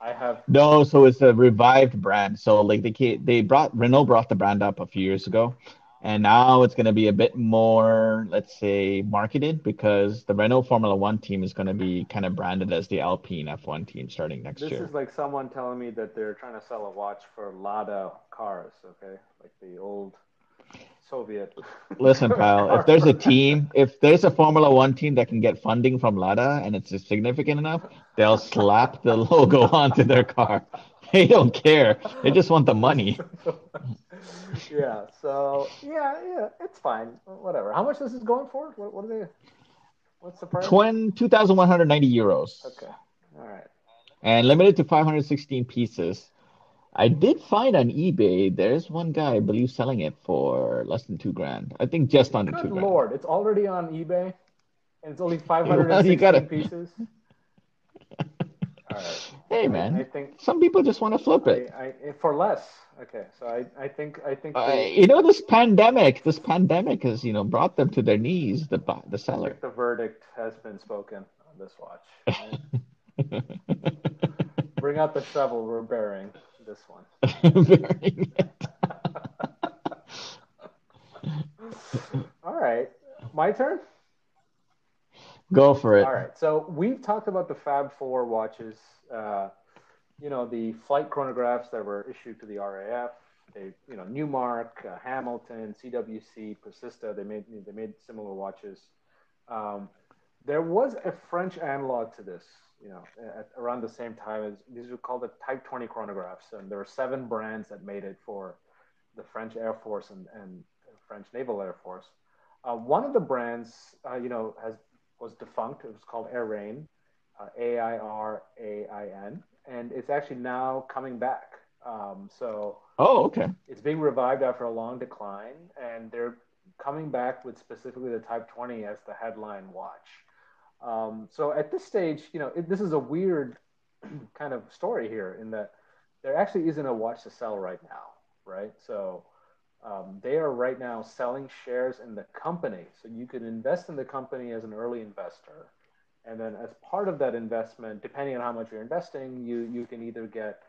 I have. No, so it's a revived brand. So like they they brought Renault brought the brand up a few years ago, and now it's going to be a bit more, let's say, marketed because the Renault Formula One team is going to be kind of branded as the Alpine F1 team starting next This year. This is like someone telling me that they're trying to sell a watch for Lada cars. Okay, like the old Soviet. *laughs* Listen, pal, if there's a team, if there's a Formula One team that can get funding from Lada and it's significant enough, they'll slap the logo *laughs* onto their car. *laughs* They don't care. They just want the money. *laughs* yeah. So yeah, yeah, it's fine. Whatever. How much this is going for? What, what are they? What's the price? 20, 2,190 euros. Okay. All right. and limited to 516 pieces. I did find on eBay there's one guy I believe selling it for less than two grand. I think just under Good two grand. lord, it's already on eBay, and it's only *laughs* 516 you gotta- pieces. All right. Hey I man, think some people just want to flip I, it. I, for less. Okay, so I, I think I think Uh, they- you know this pandemic, this pandemic has you know brought them to their knees. The the I seller. think the verdict has been spoken on this watch. *laughs* right? Bring out the shovel. We're burying this one. *laughs* Burying. *laughs* All right, my turn. Go for it. All right. So we've talked about the Fab Four watches. Uh, you know, the flight chronographs that were issued to the RAF. They, you know, Newmark, uh, Hamilton, CWC, Persista. They made they made similar watches. Um, there was a French analog to this. You know, at, around the same time as these were called the Type 20 chronographs, and there were seven brands that made it for the French Air Force and, and French Naval Air Force. Uh, one of the brands, uh, you know, has was defunct. It was called Airain, uh, A I R A I N, and it's actually now coming back. Um, so Oh, okay. it's being revived after a long decline, and they're coming back with specifically the Type 20 as the headline watch. Um, so at this stage, you know, it, this is a weird *clears throat* kind of story here in that there actually isn't a watch to sell right now, right? So um, they are right now selling shares in the company. So you can invest in the company as an early investor. And then as part of that investment, depending on how much you're investing, you, you can either get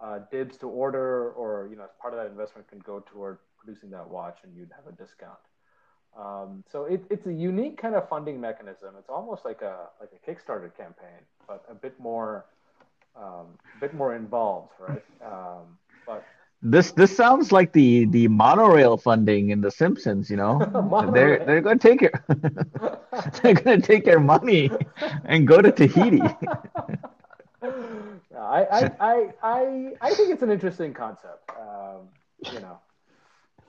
uh, dibs to order or, you know, as part of that investment can go toward producing that watch and you'd have a discount. Um, so it, it's a unique kind of funding mechanism. It's almost like a, like a Kickstarter campaign, but a bit more, um, a bit more involved, right? Um, but This this sounds like the the monorail funding in The Simpsons. You know, *laughs* they're they're going to take your *laughs* they're going to take your money and go to Tahiti. *laughs* I, I, I, I, I think it's an interesting concept. Um, you know,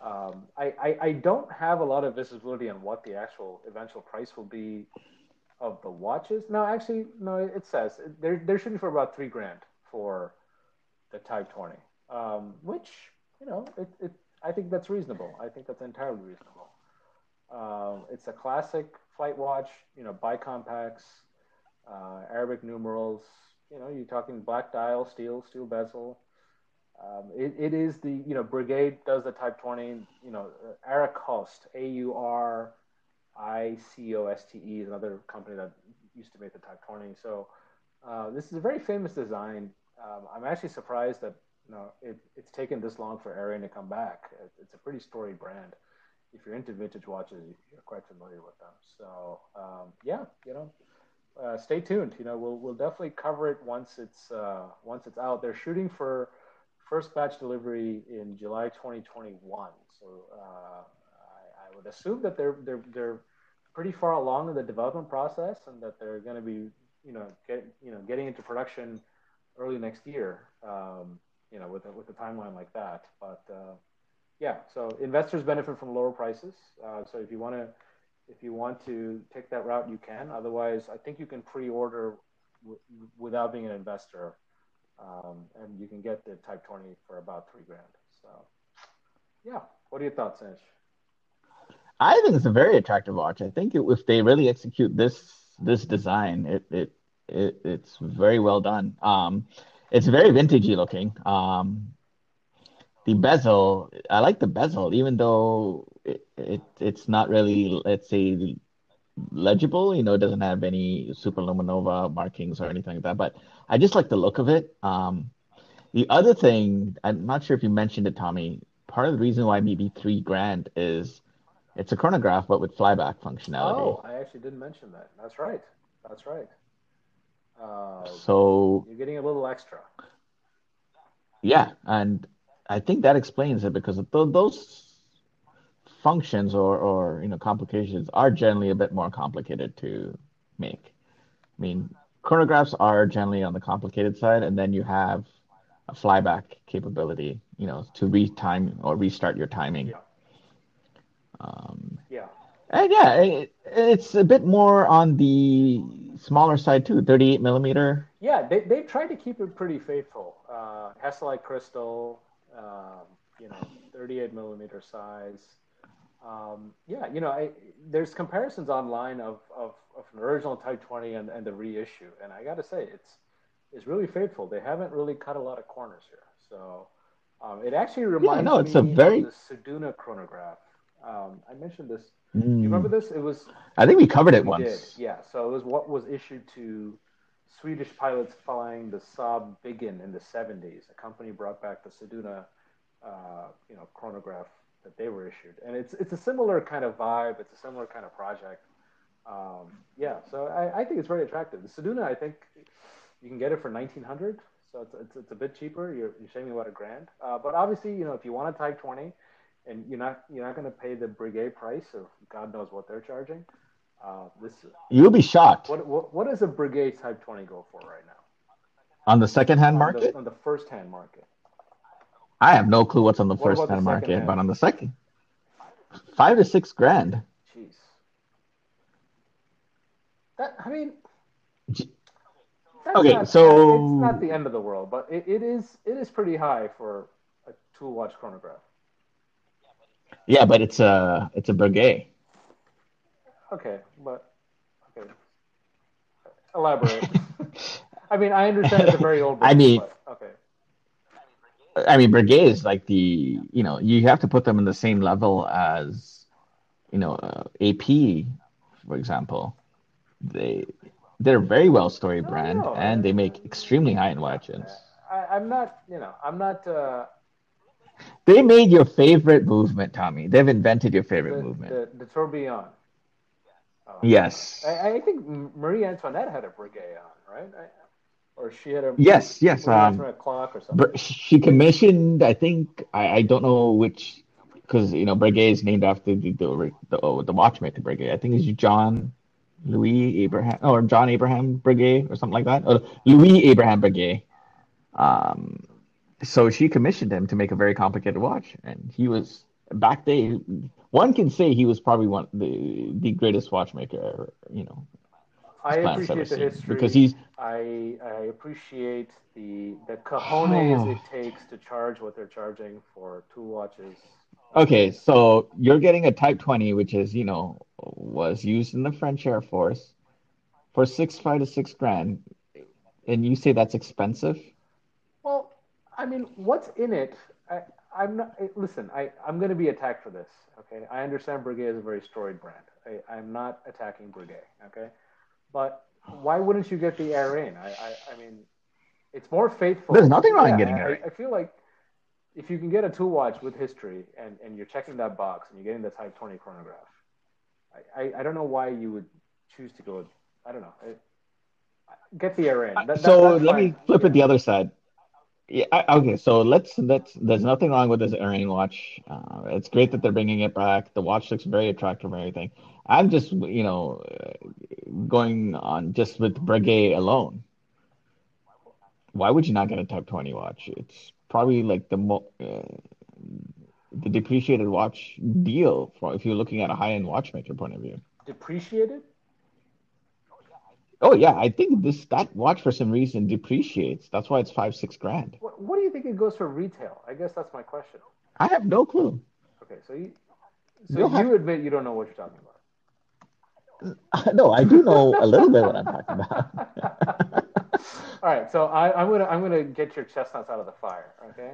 um, I, I, I don't have a lot of visibility on what the actual eventual price will be of the watches. No, actually, no, it says they're, they're shooting for about three grand for the Type 20, um, which, you know, it, it, I think that's reasonable. I think that's entirely reasonable. Um, it's a classic flight watch, you know, bicompax, uh, Arabic numerals. You know, you're talking black dial, steel, steel bezel. Um, it, it is the, you know, Breguet does the Type 20, you know, uh, Auricoste, A U R I C O S T E is another company that used to make the Type 20. So uh, this is a very famous design. Um, I'm actually surprised that, you know, it, it's taken this long for Airain to come back. It, it's a pretty storied brand. If you're into vintage watches, you're quite familiar with them. So um, yeah, you know, uh, stay tuned. You know, we'll we'll definitely cover it once it's uh, once it's out. They're shooting for first batch delivery in July 2021. So uh, I, I would assume that they're they're they're pretty far along in the development process, and that they're going to be you know get you know getting into production early next year. Um, you know, with a, with a timeline like that, but. Uh, yeah, so investors benefit from lower prices. Uh, so if you want to, if you want to take that route, you can. Otherwise, I think you can pre-order w- without being an investor, um, and you can get the Type 20 for about three grand. So, yeah, what are your thoughts, Ansh? I think it's a very attractive watch. I think it, if they really execute this this design, it it, it it's very well done. Um, it's very vintagey looking. Um, the bezel, I like the bezel, even though it, it it's not really, let's say, legible. You know, it doesn't have any superluminova markings or anything like that. But I just like the look of it. Um, the other thing, I'm not sure if you mentioned it, Tommy. Part of the reason why maybe three grand is it's a chronograph, but with flyback functionality. Oh, I actually didn't mention that. That's right. That's right. Uh, So you're getting a little extra. yeah, and I think that explains it because th those functions or or you know complications are generally a bit more complicated to make. I mean, chronographs are generally on the complicated side, and then you have a flyback capability, you know, to retime or restart your timing. Yeah. Um, Yeah. And yeah, it, it's a bit more on the smaller side too, 38 millimeter. Yeah, they they tried to keep it pretty faithful. Uh, Hesalite crystal, um, you know, 38 millimeter size. Um, yeah, you know, I, there's comparisons online of, of, of an original Type 20 and, and the reissue, and I got to say, it's it's really faithful. They haven't really cut a lot of corners here, so um, it actually reminds yeah, no, it's me a very- of the Seduna chronograph. Um, I mentioned this. Mm. Do you remember this? It was I think we covered it we once. did, yeah. So it was what was issued to Swedish pilots flying the Saab Viggen in the 70s. A company brought back the Seduna, uh, you know, chronograph that they were issued, and it's it's a similar kind of vibe. It's a similar kind of project. Um, yeah, so I, I think it's very attractive. The Seduna, I think you can get it for 1900 so it's, it's, it's a bit cheaper. You're, you're saving about a grand. Uh, but obviously, you know, if you want a Type 20, and you're not you're not going to pay the Breguet price of God knows what they're charging. Uh, this You'll be shocked what, what what does a Breguet Type 20 go for right now? on the second-hand On market. the, on the first hand market. I have no clue what's on the What first-hand the market, second-hand? but on the second, five to six grand. Jeez. That I mean. That's Okay, not- so- it's not the end of the world, but it, it is it is pretty high for a tool watch chronograph. Yeah, but it's a it's a Breguet. Okay, but okay. Elaborate. I mean, I understand it's a very old. *laughs* I mean- but- okay. I mean, Breguet is like the you know you have to put them in the same level as you know uh, AP, for example. They they're a very well story brand and they make extremely high end watches. I, I'm not, you know, I'm not uh, They made your favorite movement, Tommy. They've invented your the, favorite movement. the, the tourbillon. Oh, Yes. I, I think Marie Antoinette had a Breguet on, right? I, or she had a Yes, yes. Um, Antoinette clock or something. She commissioned, I think, I, I don't know which, because you know Breguet is named after the the, the, oh, the watchmaker Breguet. I think it's John Louis Abraham or John Abraham Breguet or something like that. Or Louis Abraham Breguet. Um, so she commissioned him to make a very complicated watch, and he was back then. One can say he was probably one the the greatest watchmaker, you know, I this planet's ever appreciate the history. because he's I I appreciate the the cojones Oh. it *sighs* takes to charge what they're charging for two watches. Okay, so you're getting a Type 20, which is, you know, was used in the French Air Force for six, five to six grand, and you say that's expensive? I mean, what's in it? I, I'm not. eh, Listen, I I'm going to be attacked for this. Okay, I understand Breguet is a very storied brand. I, I'm not attacking Breguet. Okay, but why wouldn't you get the Airain? I, I I mean, it's more faithful. There's nothing wrong in Yeah, getting I, Airain. I feel like if you can get a tool watch with history and, and you're checking that box and you're getting the Type 20 chronograph, I, I, I don't know why you would choose to go. I don't know. I, get the Airain. That, that, so that's let me fine. flip it the other side. Yeah, okay, so let's let's there's nothing wrong with this Airain watch. Uh, it's great that they're bringing it back. The watch looks very attractive and everything. I'm just, you know, uh, going on just with Breguet alone. Why would you not get a Type 20 watch? It's probably like the mo uh, the depreciated watch deal for if you're looking at a high-end watchmaker point of view. Depreciated? Oh yeah, I think this that watch for some reason depreciates. That's why it's five, six grand. What, what do you think it goes for retail? I guess that's my question. I have no clue. Okay, so you, so You'll you have- admit you don't know what you're talking about. *laughs* No, I do know a little bit what I'm talking about. *laughs* All right, so I, I'm gonna I'm gonna get your chestnuts out of the fire. Okay,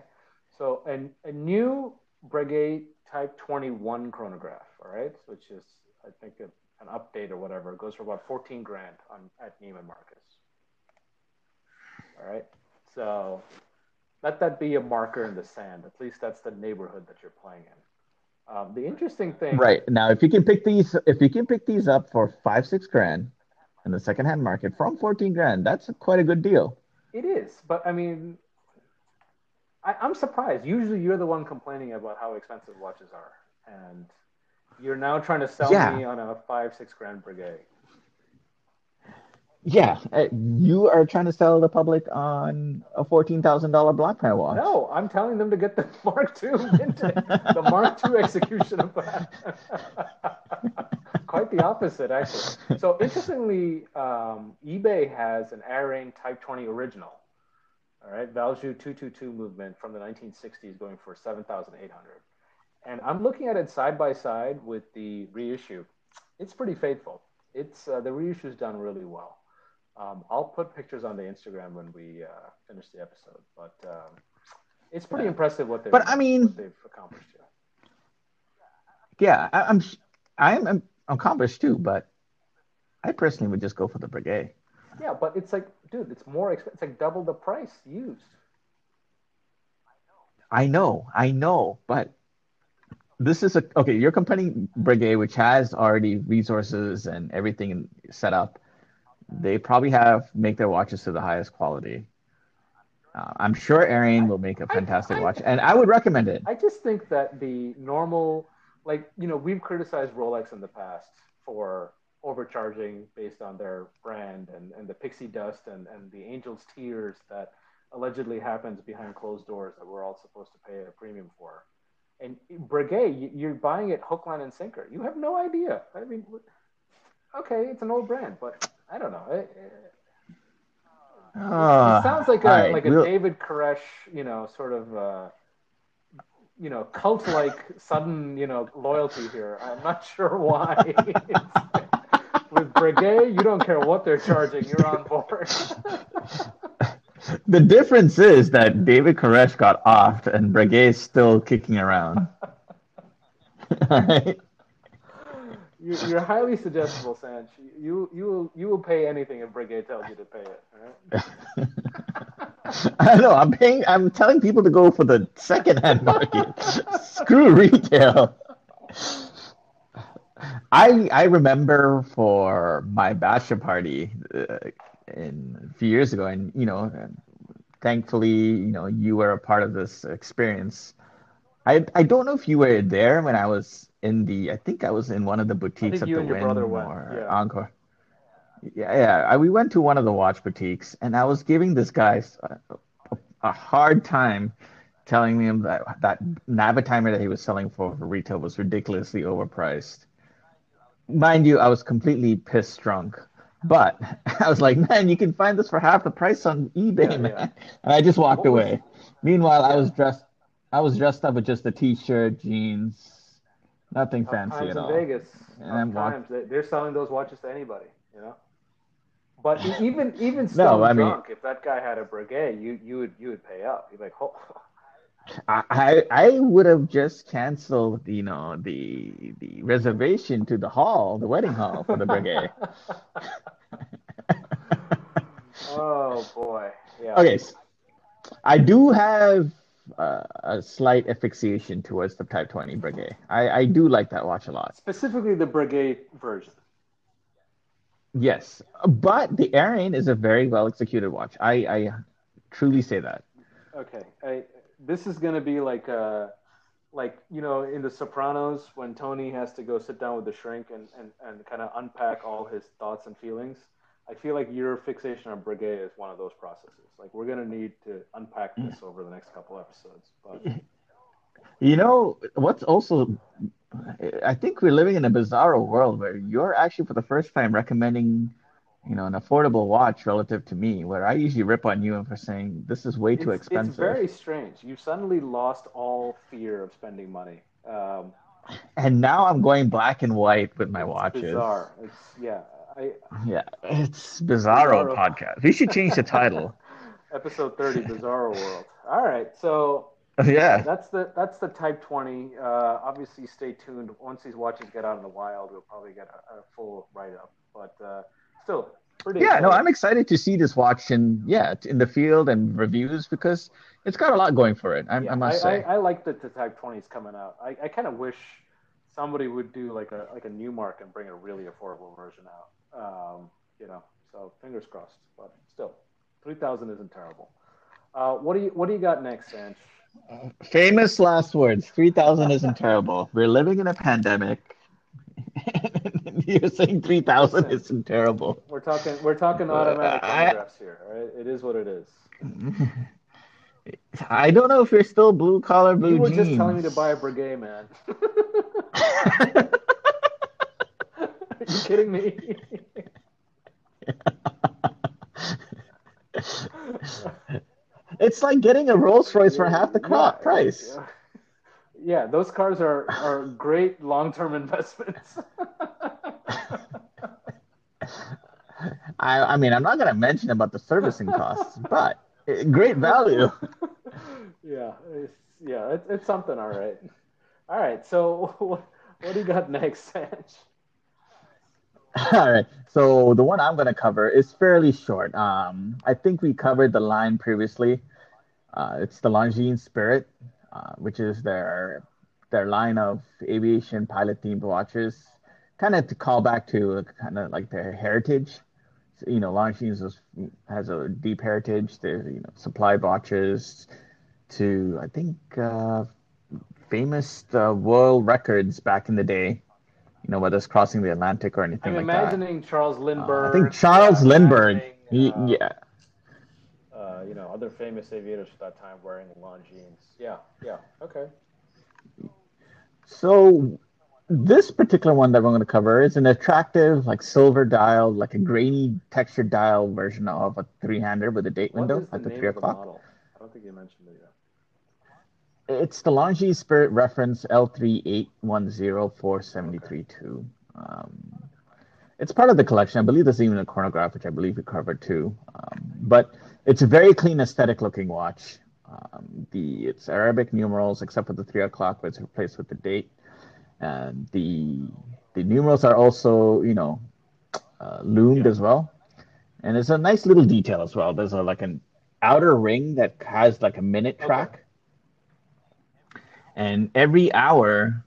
so an, a new Breguet Type 21 chronograph. All right, which is I think a, an update or whatever. It goes for about 14 grand on at Neiman Marcus. All right, so let that be a marker in the sand. At least that's the neighborhood that you're playing in. Um, the interesting thing, Right now, if you can pick these, if you can pick these up for five, six grand in the secondhand market from 14 grand, that's quite a good deal. It is, but I mean, I, I'm surprised. Usually, you're the one complaining about how expensive watches are, and you're now trying to sell Yeah. me on a five, six grand Breguet. Yeah, uh, you are trying to sell the public on a $14,000 Blancpain watch. No, I'm telling them to get the *laughs* Mark II vintage, the Mark II *laughs* execution of that *laughs* quite the opposite, actually. So interestingly, um, eBay has an Airain Type 20 original. All right, Valjoux 222 movement from the 1960s, going for 7,800. And I'm looking at it side by side with the reissue. It's pretty faithful. It's uh, the reissue's done really well. Um, I'll put pictures on the Instagram when we uh, finish the episode, but um, it's pretty Yeah. impressive what they've. But I mean- they've accomplished here. Yeah, I, I'm I'm I'm accomplished too, but I personally would just go for the Breguet. Yeah, but it's like, dude, it's more. Exp- it's like double the price used. I know, I know, but this is a okay. You're Breguet, which has already resources and everything set up. They probably have make their watches to the highest quality. Uh, I'm sure Airain will make a fantastic I- watch, and I would recommend it. I just think that the normal, like, you know, we've criticized Rolex in the past for overcharging based on their brand and, and the pixie dust and, and the angel's tears that allegedly happens behind closed doors that we're all supposed to pay a premium for. And Breguet, you- you're buying it hook, line, and sinker. You have no idea. I mean, okay, it's an old brand, but I don't know. It, it, Ah, it sounds like a right, like a we'll- David Koresh, you know, sort of uh, you know, cult like *laughs* sudden, you know, loyalty here. I'm not *laughs* sure why. *laughs* With Breguet, you don't care what they're charging, you're on board. The difference is that David Koresh got offed and Breguet is still kicking around. Alright? *laughs* *laughs* you, you're highly suggestible, Sanch. You you will you will pay anything if Breguet tells you to pay it. All right? *laughs* I know. I'm paying. I'm telling people to go for the second-hand market. Screw retail. I I remember for my bachelor party uh, in a few years ago, and you know, thankfully, you know, you were a part of this experience. I I don't know if you were there when I was in the. I think I was in one of the boutiques at the and your Wynn brother went, or yeah. Encore. Yeah, yeah. I, we went to one of the watch boutiques, and I was giving this guy a, a hard time telling him that that Navitimer that he was selling for, for retail was ridiculously overpriced. Mind you, I was completely pissed drunk, but *laughs* I was like, "Man, you can find this for half the price on eBay, Yeah, man!" yeah. And I just walked What was- away. Meanwhile, I was dressed. I was dressed up with just a t-shirt, jeans, nothing fancy at in all. Vegas. And I'm walk- times. They- They're selling those watches to anybody, you know. But even even *laughs* still No, I mean- drunk, if that guy had a Breguet, you you would you would pay up. You'd be like, oh, *laughs* I, I would have just canceled, you know, the the reservation to the hall, the wedding hall for the Breguet. *laughs* oh boy, yeah. okay, I do have uh, a slight asphyxiation towards the Type 20 Breguet. I, I do like that watch a lot. Specifically, the Breguet version. Yes, but the Airain is a very well executed watch. I, I truly say that. Okay, I, this is gonna be like uh like you know in The Sopranos when Tony has to go sit down with the shrink and and, and kind of unpack all his thoughts and feelings. I feel like your fixation on Breguet is one of those processes. Like we're gonna need to unpack this over the next couple episodes. But *laughs* You know what's also, I think we're living in a bizarre world where you're actually for the first time recommending, you know, an affordable watch relative to me, where I usually rip on you for saying this is way too it's, expensive. it's very strange. You suddenly lost all fear of spending money. Um, And now I'm going black and white with my it's watches. bizarre. It's yeah. I, Yeah, it's Bizarro, Bizarro. podcast. We should change the title. *laughs* episode thirty, Bizarro World. All right, so *laughs* yeah. That's the that's the Type 20. Uh, obviously, stay tuned. Once these watches get out in the wild, we'll probably get a, a full write up. But uh, still, pretty. Yeah, no. I'm excited to see this watch in yeah in the field and reviews because it's got a lot going for it. I, Yeah, I must I, say. I, I like that the Type 20 is coming out. I, I kind of wish somebody would do like a like a new mark and bring a really affordable version out. Um, you know, so fingers crossed. But still, 3,000 isn't terrible. Uh, what do you what do you got next, Sanch? Famous last words. Three thousand isn't terrible. We're living in a pandemic. *laughs* You're saying three thousand isn't terrible. We're talking we're talking uh, automatic I- photographs here. All right, it is what it is. *laughs* I don't know if you're still blue collar blue You were jeans. just telling me to buy a Breguet, man. *laughs* Are you kidding me? it's like getting a Rolls Royce for half the Yeah, price. Yeah. Yeah, those cars are, are *laughs* great long term investments. *laughs* I, I mean, I'm not going to mention about the servicing costs, but great value. *laughs* yeah, it's, yeah, it's, it's something, all right. All right, so what, what do you got next, Sanj? All right. So the one I'm going to cover is fairly short. Um, I think we covered the line previously. Uh, it's the Longines Spirit, uh, which is their their line of aviation pilot themed watches, kind of to call back to kind of like their heritage. So, you know, Longines was, has a deep heritage. They you know supply watches to I think uh, famous uh, world records back in the day. You know, whether it's crossing the Atlantic or anything I'm like that. imagining Charles Uh, Lindbergh. I think Charles yeah, Lindbergh. He, uh, yeah, uh, you know, other famous aviators at that time wearing Longines. Yeah, yeah, okay. So this particular one that we're going to cover is an attractive, like silver dial, like a grainy textured dial version of a three-hander with a date What window is the at the three of the o'clock. model? I don't think you mentioned it yet. It's the Longines Spirit reference L3810473 Um, it's part of the collection. I believe there's even a chronograph, which I believe we covered too. Um, but it's a very clean, aesthetic-looking watch. Um, the it's Arabic numerals, except for the three o'clock, but it's replaced with the date. And the the numerals are also, you know, uh, loomed Yeah. as well. And it's a nice little detail as well. There's a like an outer ring that has like a minute Okay. track. And every hour,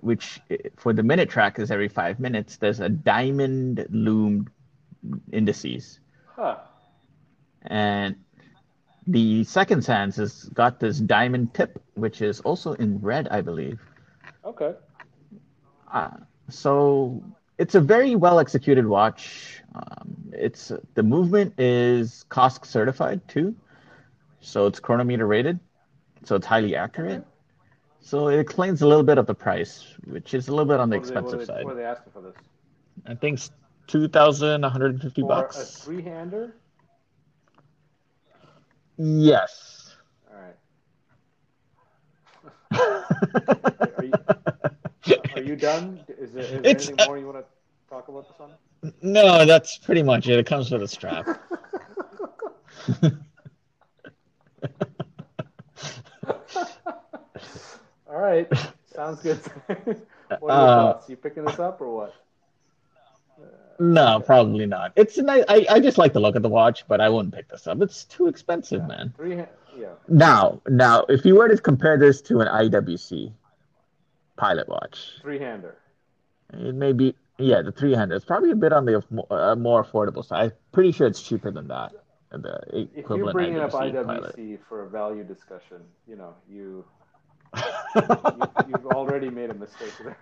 which for the minute track is every five minutes, there's a diamond loomed indices. Huh. And the second sands has got this diamond tip, which is also in red, I believe. Okay. Uh, so it's a very well executed watch. Um, it's the movement is COSC certified too, so it's chronometer rated, so it's highly accurate. So it explains a little bit of the price, which is a little bit on the What are they- what are expensive they, side. What are they asking for this? I think it's two thousand one hundred and fifty For a bucks. three-hander? Yes. All right. *laughs* Are you, are you done? Is there, is there anything more you want to talk about this one? no, that's pretty much it. It comes with a strap. *laughs* *laughs* All right. Sounds good. what are your Uh, thoughts? You picking this up or what? No, probably not. It's a nice. I, I just like the look of the watch, but I wouldn't pick this up. It's too expensive, man. Three. Yeah. Now, now, if you were to compare this to an IWC pilot watch, Three-hander. it may be yeah, the three hander. It's probably a bit on the uh, more affordable side. I'm pretty sure it's cheaper than that. The If you're bringing up IWC IWC pilot. for a value discussion, you know, you, *laughs* you you've already made a mistake there.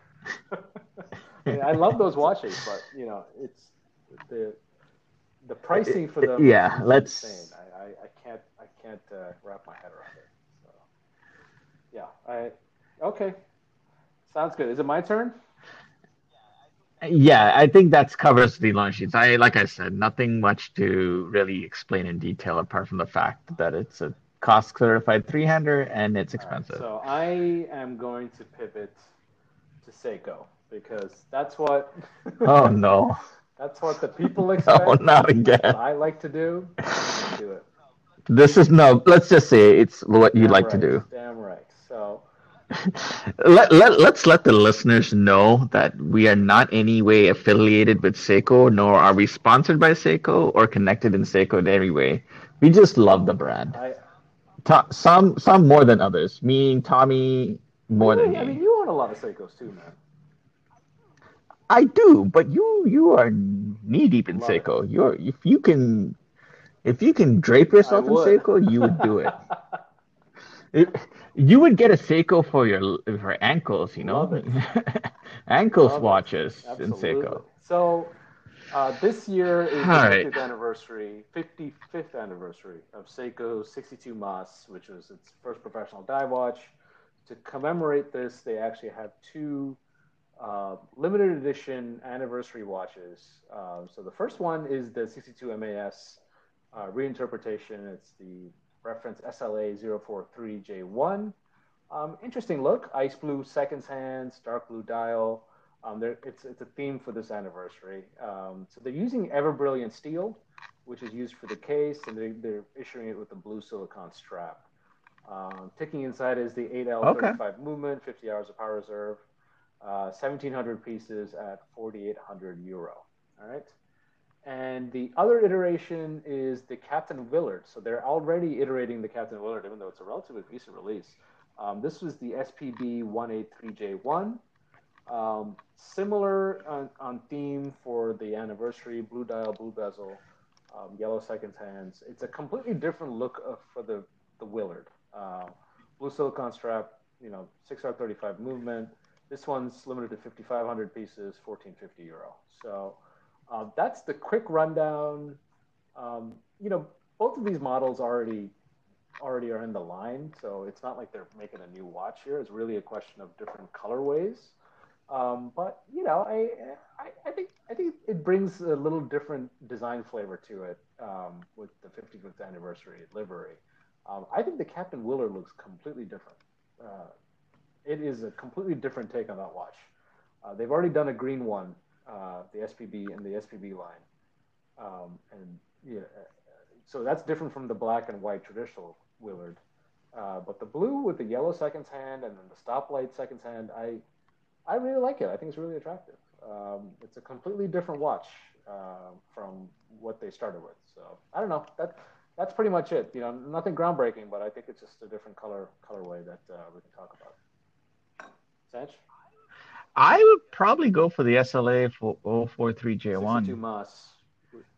*laughs* *laughs* I, love those watches, but you know, it's the the pricing for them. Yeah, is let's- Insane. I, I, I can't I can't uh, wrap my head around it. So, yeah, I okay. Sounds good. Is it my turn? Yeah, I think that covers the Longines. I like I said, nothing much to really explain in detail apart from the fact that it's a COSC certified three hander and it's All right, expensive. so I am going to pivot to Seiko because that's what *laughs* Oh no. *laughs* that's what the people expect. No, *laughs* not What again. I like to do. Do it. This is no, let's just say it's what you like to do. Damn right. So let, let, let's let the listeners know that we are not any way affiliated with Seiko, nor are we sponsored by Seiko or connected in Seiko in any way. We just love the brand. I To- some some more than others. Me and Tommy more than Really? I mean, you own a lot of Seikos too, man. I do, but you you are knee deep in Love it. Seiko. You're if you can if you can drape yourself in. Seiko, you would do it. *laughs* It- you would get a Seiko for your for ankles, you know, Love *laughs* ankles Love it. watches in Seiko. So uh, this year is the All right. 50th anniversary, 55th anniversary of Seiko 62 MAS, which was its first professional dive watch. To commemorate this, they actually have two uh, limited edition anniversary watches. Uh, so the first one is the 62 MAS uh, reinterpretation. It's the reference SLA 043J1. Um, interesting look, ice blue seconds hands, dark blue dial. Um, it's, it's a theme for this anniversary. Um, so they're using ever brilliant steel, which is used for the case, and they, they're issuing it with a blue silicon strap. Um, ticking inside is the 8L35 okay. movement, 50 hours of power reserve, uh, 1,700 pieces at 4,800 euro. All right. And the other iteration is the Captain Willard. So they're already iterating the Captain Willard, even though it's a relatively recent release. Um, this was the SPB 183J1. Um, similar on, on, theme for the anniversary, blue dial, blue bezel, um, yellow seconds hands. It's a completely different look of, for the, the Willard. Uh, blue silicon strap, you know, 6R35 movement. This one's limited to 5,500 pieces, 1450 euro. So uh, that's the quick rundown. Um, you know, both of these models already already are in the line, so it's not like they're making a new watch here. It's really a question of different colorways. Um, but you know, I, I, I think I think it brings a little different design flavor to it um, with the 55th anniversary livery. Um, I think the Captain Willard looks completely different. Uh, it is a completely different take on that watch. Uh, they've already done a green one, uh, the SPB and the SPB line, um, and yeah, so that's different from the black and white traditional Willard. Uh, but the blue with the yellow seconds hand and then the stoplight seconds hand, I I really like it. I think it's really attractive. Um, it's a completely different watch uh, from what they started with. So I don't know. That that's pretty much it. You know, nothing groundbreaking, but I think it's just a different color colorway that uh, we can talk about. I would probably go for the SLA for 043J1. 62 MAS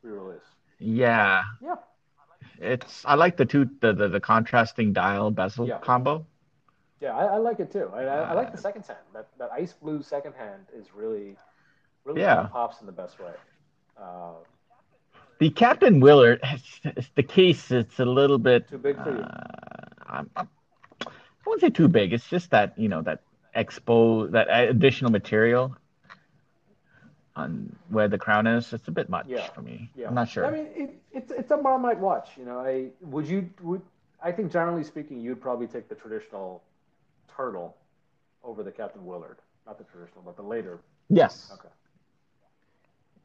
re-release. Yeah. Yeah. It's I like the two the the, the contrasting dial bezel yeah. combo. Yeah, I, I, like it too. I, I, I, like the uh, second hand. That that ice blue second hand is really really yeah. Pops in the best way. Uh, the Captain Willard, it's, the case, it's a little bit too big for you. Uh, I'm, I'm, I wouldn't say too big. It's just that you know that expose that additional material on where the crown is. It's a bit much yeah. for me. Yeah. I'm not sure. I mean, it, it's it's a Marmite watch. You know, I would you would I think generally speaking, you'd probably take the traditional turtle over the Captain Willard, not the traditional, but the later. Yes. Okay.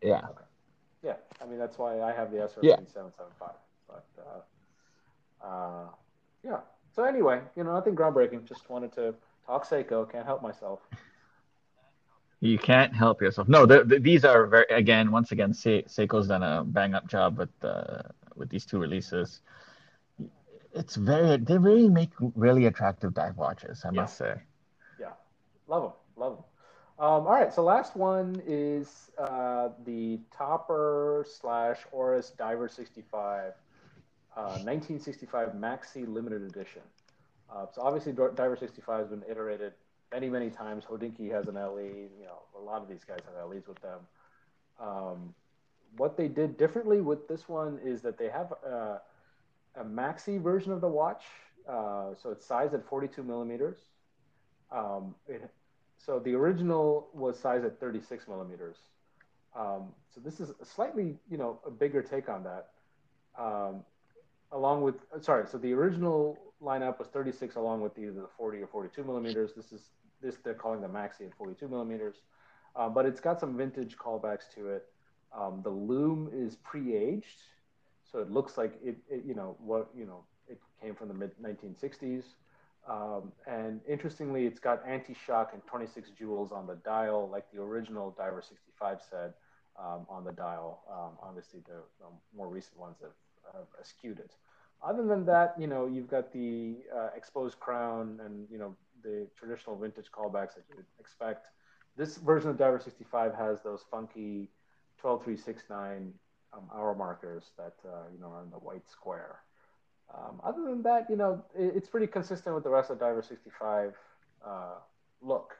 Yeah. Okay. Yeah, I mean that's why I have the SRP yeah. seven seven five. But uh, uh, yeah. So anyway, you know, nothing groundbreaking. Just wanted to talk Seiko. Can't help myself. You can't help yourself. No, the, the, these are very again, once again, Se- Seiko's done a bang up job with uh, with these two releases. It's very they really make really attractive dive watches. I yeah. must say. Yeah, love them, love them. Um, all right, so last one is uh, the Topper slash Oris Diver 65, uh, 1965 Maxi Limited Edition. Uh, so obviously Diver 65 has been iterated many, many times. Hodinkee has an LE. You know, a lot of these guys have LEs with them. Um, what they did differently with this one is that they have a, a maxi version of the watch. Uh, so it's sized at 42 millimeters. Um, it so the original was sized at 36 millimeters. Um, so this is slightly, you know, a bigger take on that. Um, along with, sorry, so the original lineup was 36 along with either the 40 or 42 millimeters. This is, this they're calling the Maxi at 42 millimeters. Um, but it's got some vintage callbacks to it. Um, the loom is pre-aged, so it looks like it, it, you know, what, you know, it came from the mid 1960s. Um, and interestingly, it's got anti-shock and 26 jewels on the dial, like the original Diver 65 said um, on the dial. Um, obviously, the, the, more recent ones have, have skewed it. Other than that, you know, you've got the uh, exposed crown and you know the traditional vintage callbacks that you would expect. This version of Diver 65 has those funky 12369 um, hour markers that uh, you know are in the white square. Um, other than that, you know, it, it's pretty consistent with the rest of Diver 65 uh, look.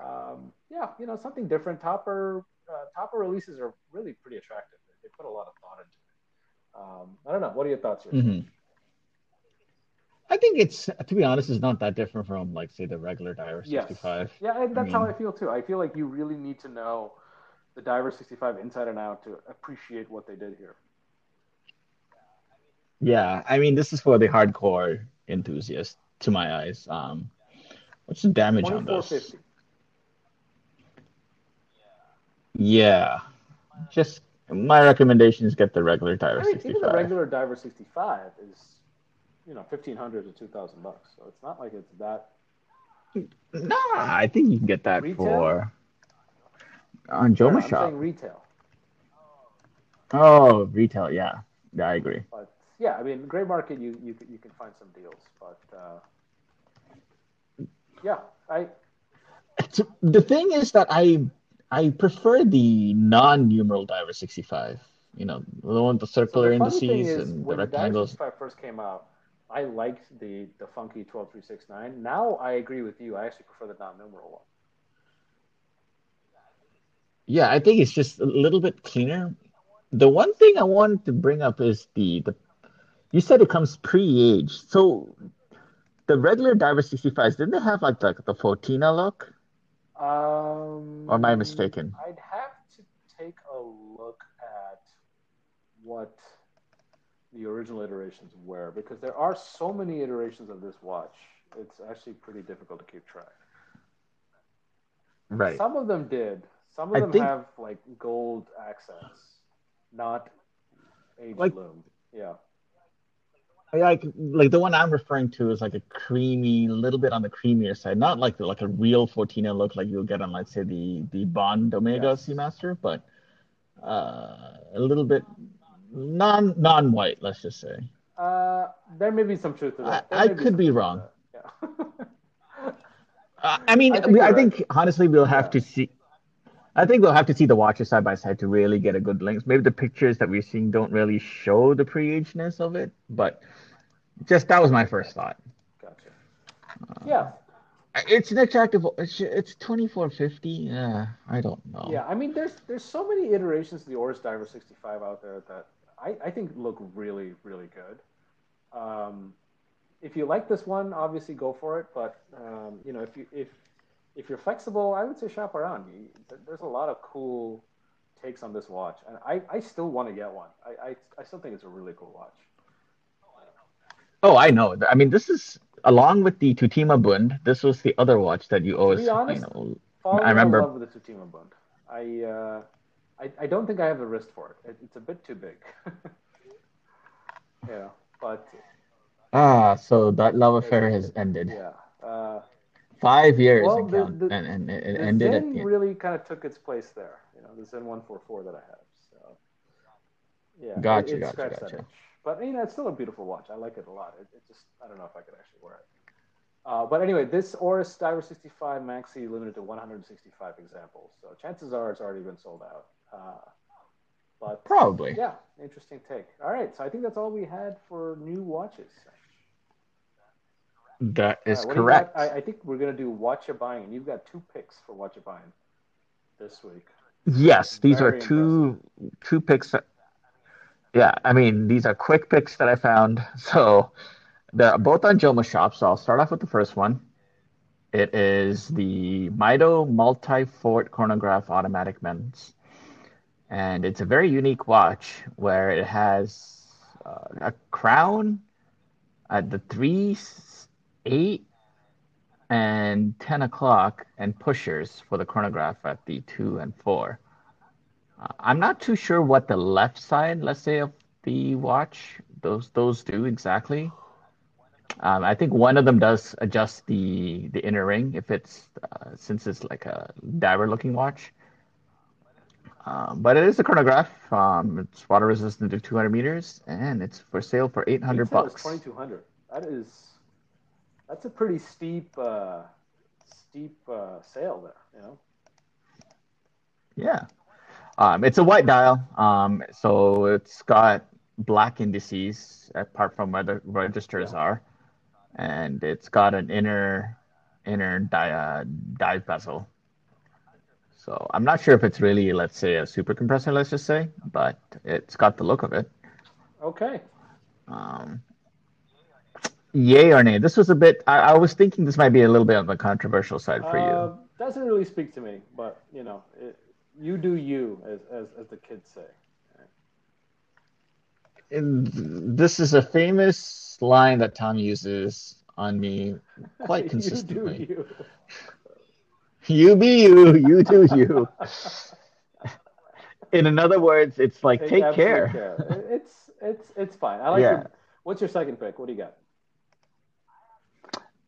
Um, yeah, you know, something different. Topper uh, Topper releases are really pretty attractive. They put a lot of thought into it. Um, I don't know. What are your thoughts here? Mm-hmm. I think it's to be honest, it's not that different from like say the regular Diver Yes. 65. Yeah, and that's I how I feel too. I feel like you really need to know the Diver 65 inside and out to appreciate what they did here. Yeah, I mean this is for the hardcore enthusiast to my eyes. Um, what's the damage on this? 2450. Yeah, just my recommendation is get the regular Diver I mean, even the 65. regular Diver 65 is, you know, 1500 to 2000 bucks. So it's not like it's that. Nah, I think you can get that Retail? for on No, Joma I'm Shop. retail. Oh, retail, yeah, yeah, I agree. But yeah, I mean, gray market, you you can- you can find some deals. But uh, yeah, I the thing is that I I prefer the non-numeral Diver 65. You know, the one with the so circular the indices and the when the Diver rectangles. 65 first came out, I liked the the funky 12369. Now I agree with you. I actually prefer the non-numeral one. Yeah, I think it's just a little bit cleaner. The one thing I wanted to bring up is the the you said it comes pre-aged. So the regular Diver 65s, didn't they have like the, the Fauxtina look? Um, Or am I mistaken? I'd have to take a look at what the original iterations were because there are so many iterations of this watch. It's actually pretty difficult to keep track. Right. Some of them did. Some of I them think- have like gold accents, not age Like- loom. Yeah. Like like the one I'm referring to is like a creamy, little bit on the creamier side, not like like a real Fauxtina look like you'll get on let's say the the Bond Omega Yes. Seamaster, but uh, a little bit non non white, let's just say. Uh, there may be some truth to that. I- There I could be wrong. Yeah. *laughs* Uh, I mean, I think I think honestly we'll have Yeah. to see. I think we'll have to see the watches side by side to really get a good link. Maybe the pictures that we're seeing don't really show the pre-agedness of it, but just that was my first thought. gotcha. Yeah. It's an attractive. It's it's twenty four fifty. Yeah, I don't know. Yeah, I mean, there's there's so many iterations of the Oris Diver 65 out there that I, I think look really really good. Um, if you like this one, obviously go for it. But um, you know, if you if if you're flexible, I would say shop around. You- There's a lot of cool takes on this watch, and I, I still want to get one. I, I I still think it's a really cool watch. Oh, I know. I mean, this is along with the Tutima Bund. This was the other watch that you always, you honest, know. I remember- love with the Tutima Bund. I, uh, I I don't think I have the wrist for it. it it's a bit too big. *laughs* yeah, but Ah, so that love affair has ended. yeah. Uh, Five years Well, and the- count, the- and, and it the ended at Sinn the really kind of took its place there. You know, the Sinn 144 that I have. So, yeah, it- Gotcha, it gotcha, scratched that gotcha. But you know, it's still a beautiful watch. I like it a lot. It, it just, I don't know if I could actually wear it. Uh, but anyway, this Oris Diver 65 Maxi limited to 165 examples. So chances are it's already been sold out. Uh, but Probably. yeah, interesting take. All right, so I think that's all we had for new watches. That is All right, what do you correct. got? I, I think we're gonna do what you're buying, and you've got two picks for what you're buying this week. Yes, these are Very two two picks. That, yeah, I mean these are quick picks that I found. *laughs* So they're both on Joma Shop. So I'll start off with the first one. It is the Mido Multifort Chronograph Automatic Men's, and it's a very unique watch where it has uh, a crown at the three, s- eight, and 10 o'clock and pushers for the chronograph at the 2 and 4. Uh, I'm not too sure what the left side, let's say, of the watch, those those do exactly. Um, I think one of them does adjust the the inner ring if it's uh, since it's like a diver looking watch. Um, but it is a chronograph. Um, it's water resistant to 200 meters, and it's for sale for 800 bucks. 2200. That is, that's a pretty steep, uh, steep uh, sale there. You know. Yeah. Um, it's a white dial. Um, so it's got black indices apart from where the registers are. And it's got an inner inner di- uh, dive bezel. So I'm not sure if it's really, let's say, a super compressor, let's just say, but it's got the look of it. Okay. Um, Yay or nay? This was a bit. I, I was thinking this might be a little bit on the controversial side for Uh, you. doesn't really speak to me, but you know, it, you do you, as, as as the kids say. And this is a famous line that Tom uses on me quite *laughs* you consistently. do you. *laughs* You be you, you do you. *laughs* In other words, it's like take, absolute care. It- It's it's it's fine. I like Yeah. your. What's your second pick? What do you got?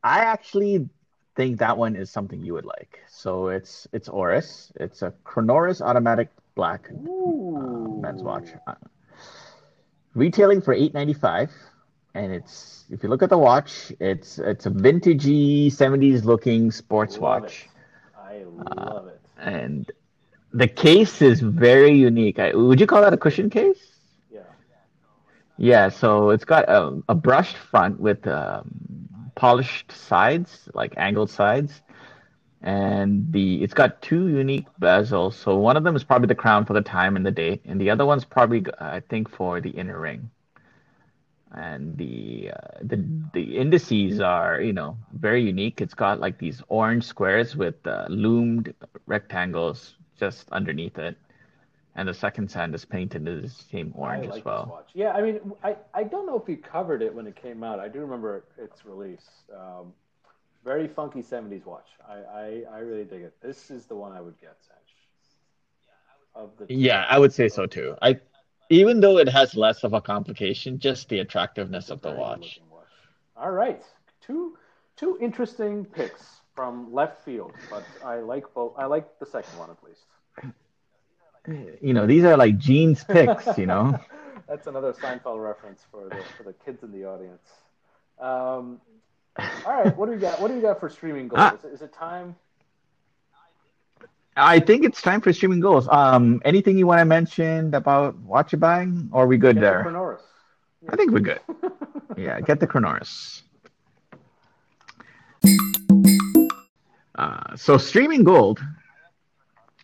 I actually think that one is something you would like. So it's it's Oris. It's a Chronoris automatic black Ooh. men's watch. Uh, retailing for eight ninety five, and it's if you look at the watch, it's it's a vintagey seventies looking sports Love watch, it. I love it. and the case is very unique. I, would you call that a cushion case? Yeah. Yeah, so it's got a, a brushed front with um, polished sides, like angled sides, and the it's got two unique bezels. So one of them is probably the crown for the time and the date, and the other one's probably I think for the inner ring. And the uh, the the indices are you know very unique. It's got like these orange squares with uh, loomed rectangles just underneath it, and the second sand is painted the same orange like as well. Yeah, I mean, I, I don't know if you covered it when it came out. I do remember its release. Um, very funky 70s watch. I, I, I really dig it. This is the one I would get, Sanch. Of the two. Yeah, I would say so too. I even though it has less of a complication, just the attractiveness of the watch. watch. All right, two two interesting picks from left field, but I like both. I like the second one at least. You know, these are like Gene's *laughs* picks, you know. That's another Seinfeld reference for the for the kids in the audience. Um, all right, what do we got? What do we got for streaming gold? Ah. Is, it, is it time? I think it's time for streaming gold. Um, anything you want to mention about watch buying, or are we good Get the there? Chronoris. I think we're good. *laughs* Yeah, get the Chronoris. Uh, so streaming gold,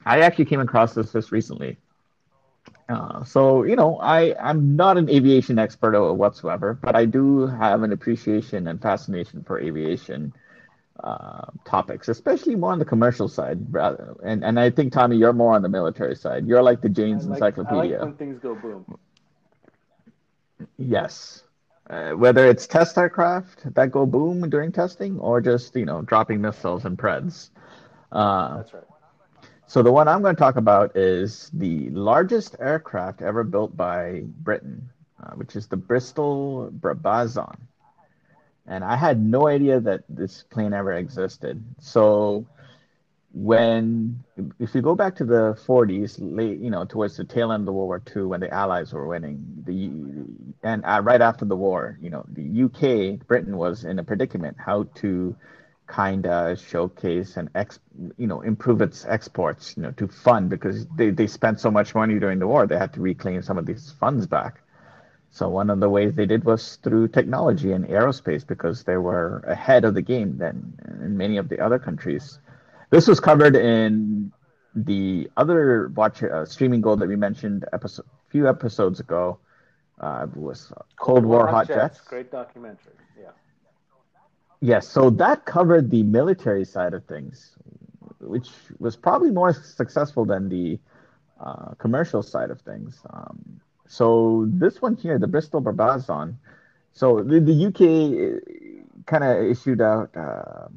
I actually came across this just recently. Uh, so you know, I I'm not an aviation expert whatsoever, but I do have an appreciation and fascination for aviation uh, topics, especially more on the commercial side. Rather, and and I think Tommy, you're more on the military side. You're like the Jane's like, Encyclopedia. like when things go boom. Yes. Uh, whether it's test aircraft that go boom during testing or just, you know, dropping missiles and Preds. Uh, That's right. So the one I'm going to talk about is the largest aircraft ever built by Britain, uh, which is the Bristol Brabazon. And I had no idea that this plane ever existed. So when if you go back to the 40s late you know towards the tail end of World War II when the allies were winning the and uh, right after the war you know the UK Britain was in a predicament how to kind of showcase and ex you know improve its exports you know to fund because they, they spent so much money during the war they had to reclaim some of these funds back so one of the ways they did was through technology and aerospace because they were ahead of the game then in many of the other countries this was covered in the other watch uh, streaming gold that we mentioned episode few episodes ago. Uh, was Cold War Hot Jets. Great documentary. Yeah. Yes, so that covered the military side of things, which was probably more successful than the uh, commercial side of things. Um, so this one here, the Bristol Brabazon, so the, the UK kind of issued out uh,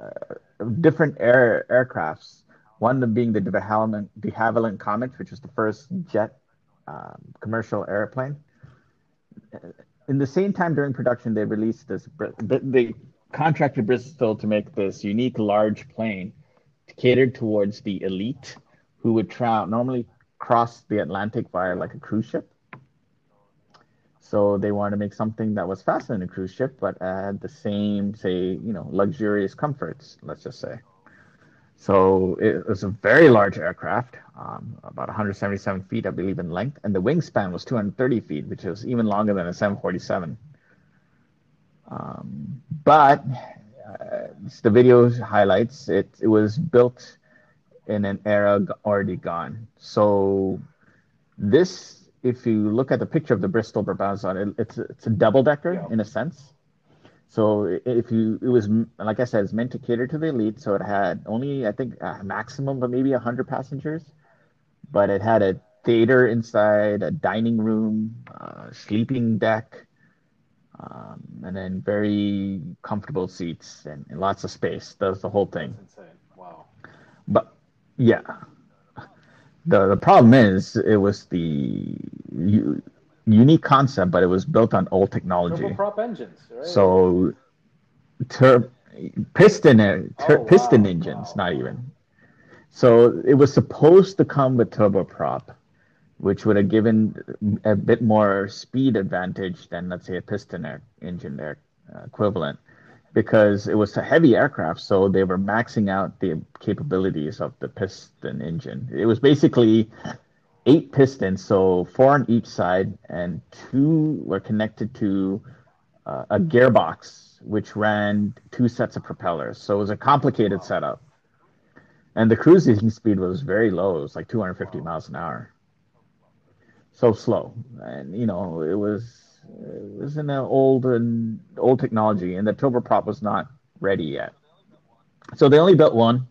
uh, different air aircrafts. One of them being the de Havilland, de Havilland Comet, which was the first jet um, commercial airplane. In the same time during production, they released this. They contracted Bristol to make this unique large plane catered towards the elite, who would tra- normally cross the Atlantic via like a cruise ship. So they wanted to make something that was faster than a cruise ship, but had the same, say, you know, luxurious comforts. Let's just say. So it was a very large aircraft, um, about 177 feet, I believe, in length, and the wingspan was 230 feet, which is even longer than a 747. Um, but uh, the video highlights it. It was built in an era already gone. So this, if you look at the picture of the Bristol Brabazon, it, it's it's a double decker Yeah. in a sense. So if you, it was like I said, it's meant to cater to the elite. So it had only, I think, a maximum of maybe hundred passengers, but it had a theater inside, a dining room, uh, sleeping deck, um, and then very comfortable seats and, and lots of space. That's the whole thing. That's insane. Wow. But yeah, the the problem is it was the u- unique concept, but it was built on old technology. Turboprop engines, right? So, tur- piston tur- Oh, wow, piston engines, wow. not even. So it was supposed to come with turboprop, which would have given a bit more speed advantage than, let's say, a piston air- engine there uh, equivalent, because it was a heavy aircraft, so they were maxing out the capabilities of the piston engine. It was basically eight pistons, so four on each side, and two were connected to uh, a gearbox, which ran two sets of propellers. So it was a complicated setup. And the cruising speed was very low. It was like 250 miles an hour. So slow. And, you know, it was it was in an old and old technology, and the turboprop was not ready yet. So they only built one,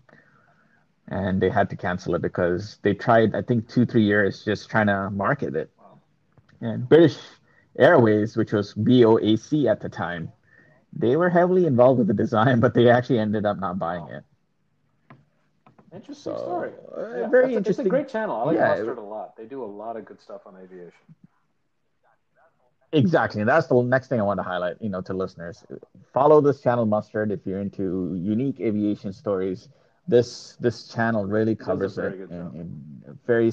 and they had to cancel it because they tried, I think, two three years just trying to market it. And British Airways, which was BOAC at the time, they were heavily involved with the design, *laughs* but they actually ended up not buying it. Interesting So, story. uh, Yeah, very a- interesting. It's a great channel. I like Yeah, Mustard a lot. They do a lot of good stuff on aviation. Exactly. And that's the next thing I want to highlight, you know, to listeners. Follow this channel Mustard if you're into unique aviation stories. This this channel really covers it in, in a very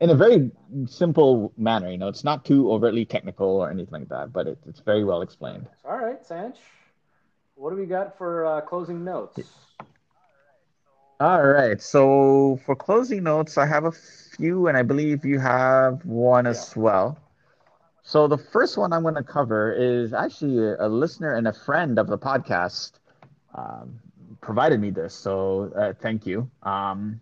in a very simple manner. You know, it's not too overtly technical or anything like that, but it, it's very well explained. All right, Sanch. What do we got for uh, closing notes? All right. So for closing notes, I have a few, and I believe you have one as well. So the first one I'm going to cover is actually a, a listener and a friend of the podcast um, provided me this. So uh, thank you. Um,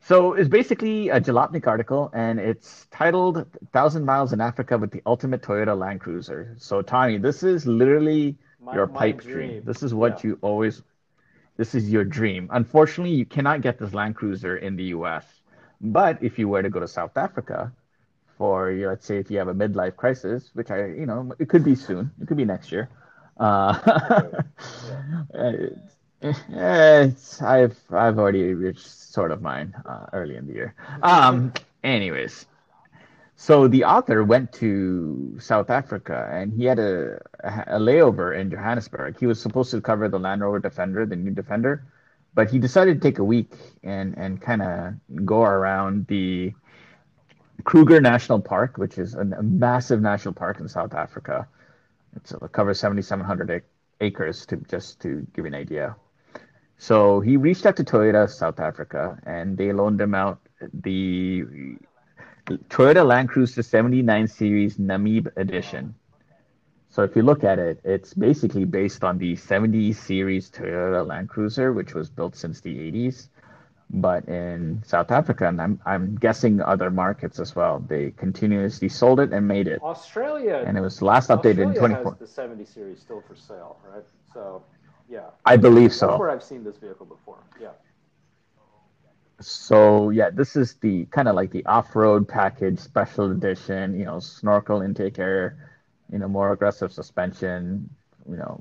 so it's basically a Jalopnik article, and it's titled "Thousand Miles in Africa with the Ultimate Toyota Land Cruiser." So Tommy, this is literally My- your pipe dream. dream. This is what Yeah. you always. This is your dream. Unfortunately, you cannot get this Land Cruiser in the U.S. But if you were to go to South Africa, for let's say if you have a midlife crisis, which I, you know, it could be soon, it could be next year. Uh, *laughs* it's, I've I've already reached sort of mine uh, early in the year. Um, anyways, so the author went to South Africa and he had a, a layover in Johannesburg. He was supposed to cover the Land Rover Defender, the new Defender, but he decided to take a week and and kind of go around the Kruger National Park, which is a, a massive national park in South Africa. It's, it covers 7,700 acres, to just to give you an idea. So he reached out to Toyota South Africa, and they loaned him out the Toyota Land Cruiser 79 Series Namib Edition. So if you look at it, it's basically based on the 70 Series Toyota Land Cruiser, which was built since the 80s but in South Africa, and I'm I'm guessing other markets as well. They continuously sold it and made it, Australia. and it was last updated in Australia 24. the 70 series still for sale, right? So, yeah. I believe That's so. where I've seen this vehicle before. Yeah. So yeah, this is the kind of like the off-road package, special edition. You know, snorkel intake air, you know, more aggressive suspension, you know,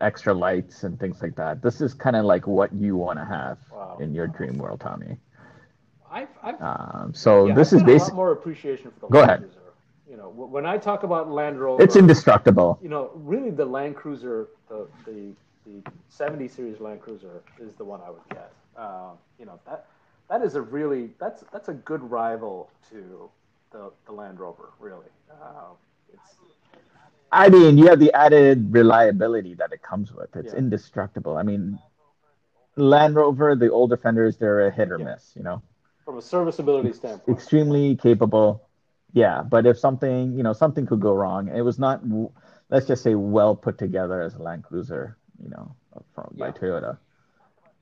extra lights and things like that. This is kind of like what you want to have Wow. in your dream world, Tommy. I've, I've, Um, so yeah, this I've is got a lot basic. more appreciation for the Go Land ahead. Cruiser. You know, when I talk about Land Rover, It's indestructible. you know, really the Land Cruiser, the the, the 70 series Land Cruiser is the one I would get. Uh, you know that that is a really that's that's a good rival to the the Land Rover. Really, uh, it's I mean, you have the added reliability that it comes with. It's Yeah. indestructible. I mean, Land Rover, the old Defenders, they're a hit or Yeah. miss, you know, from a serviceability standpoint. extremely capable. Yeah, but if something, you know, something could go wrong, it was not, let's just say, well put together as a Land Cruiser, you know, from by Toyota.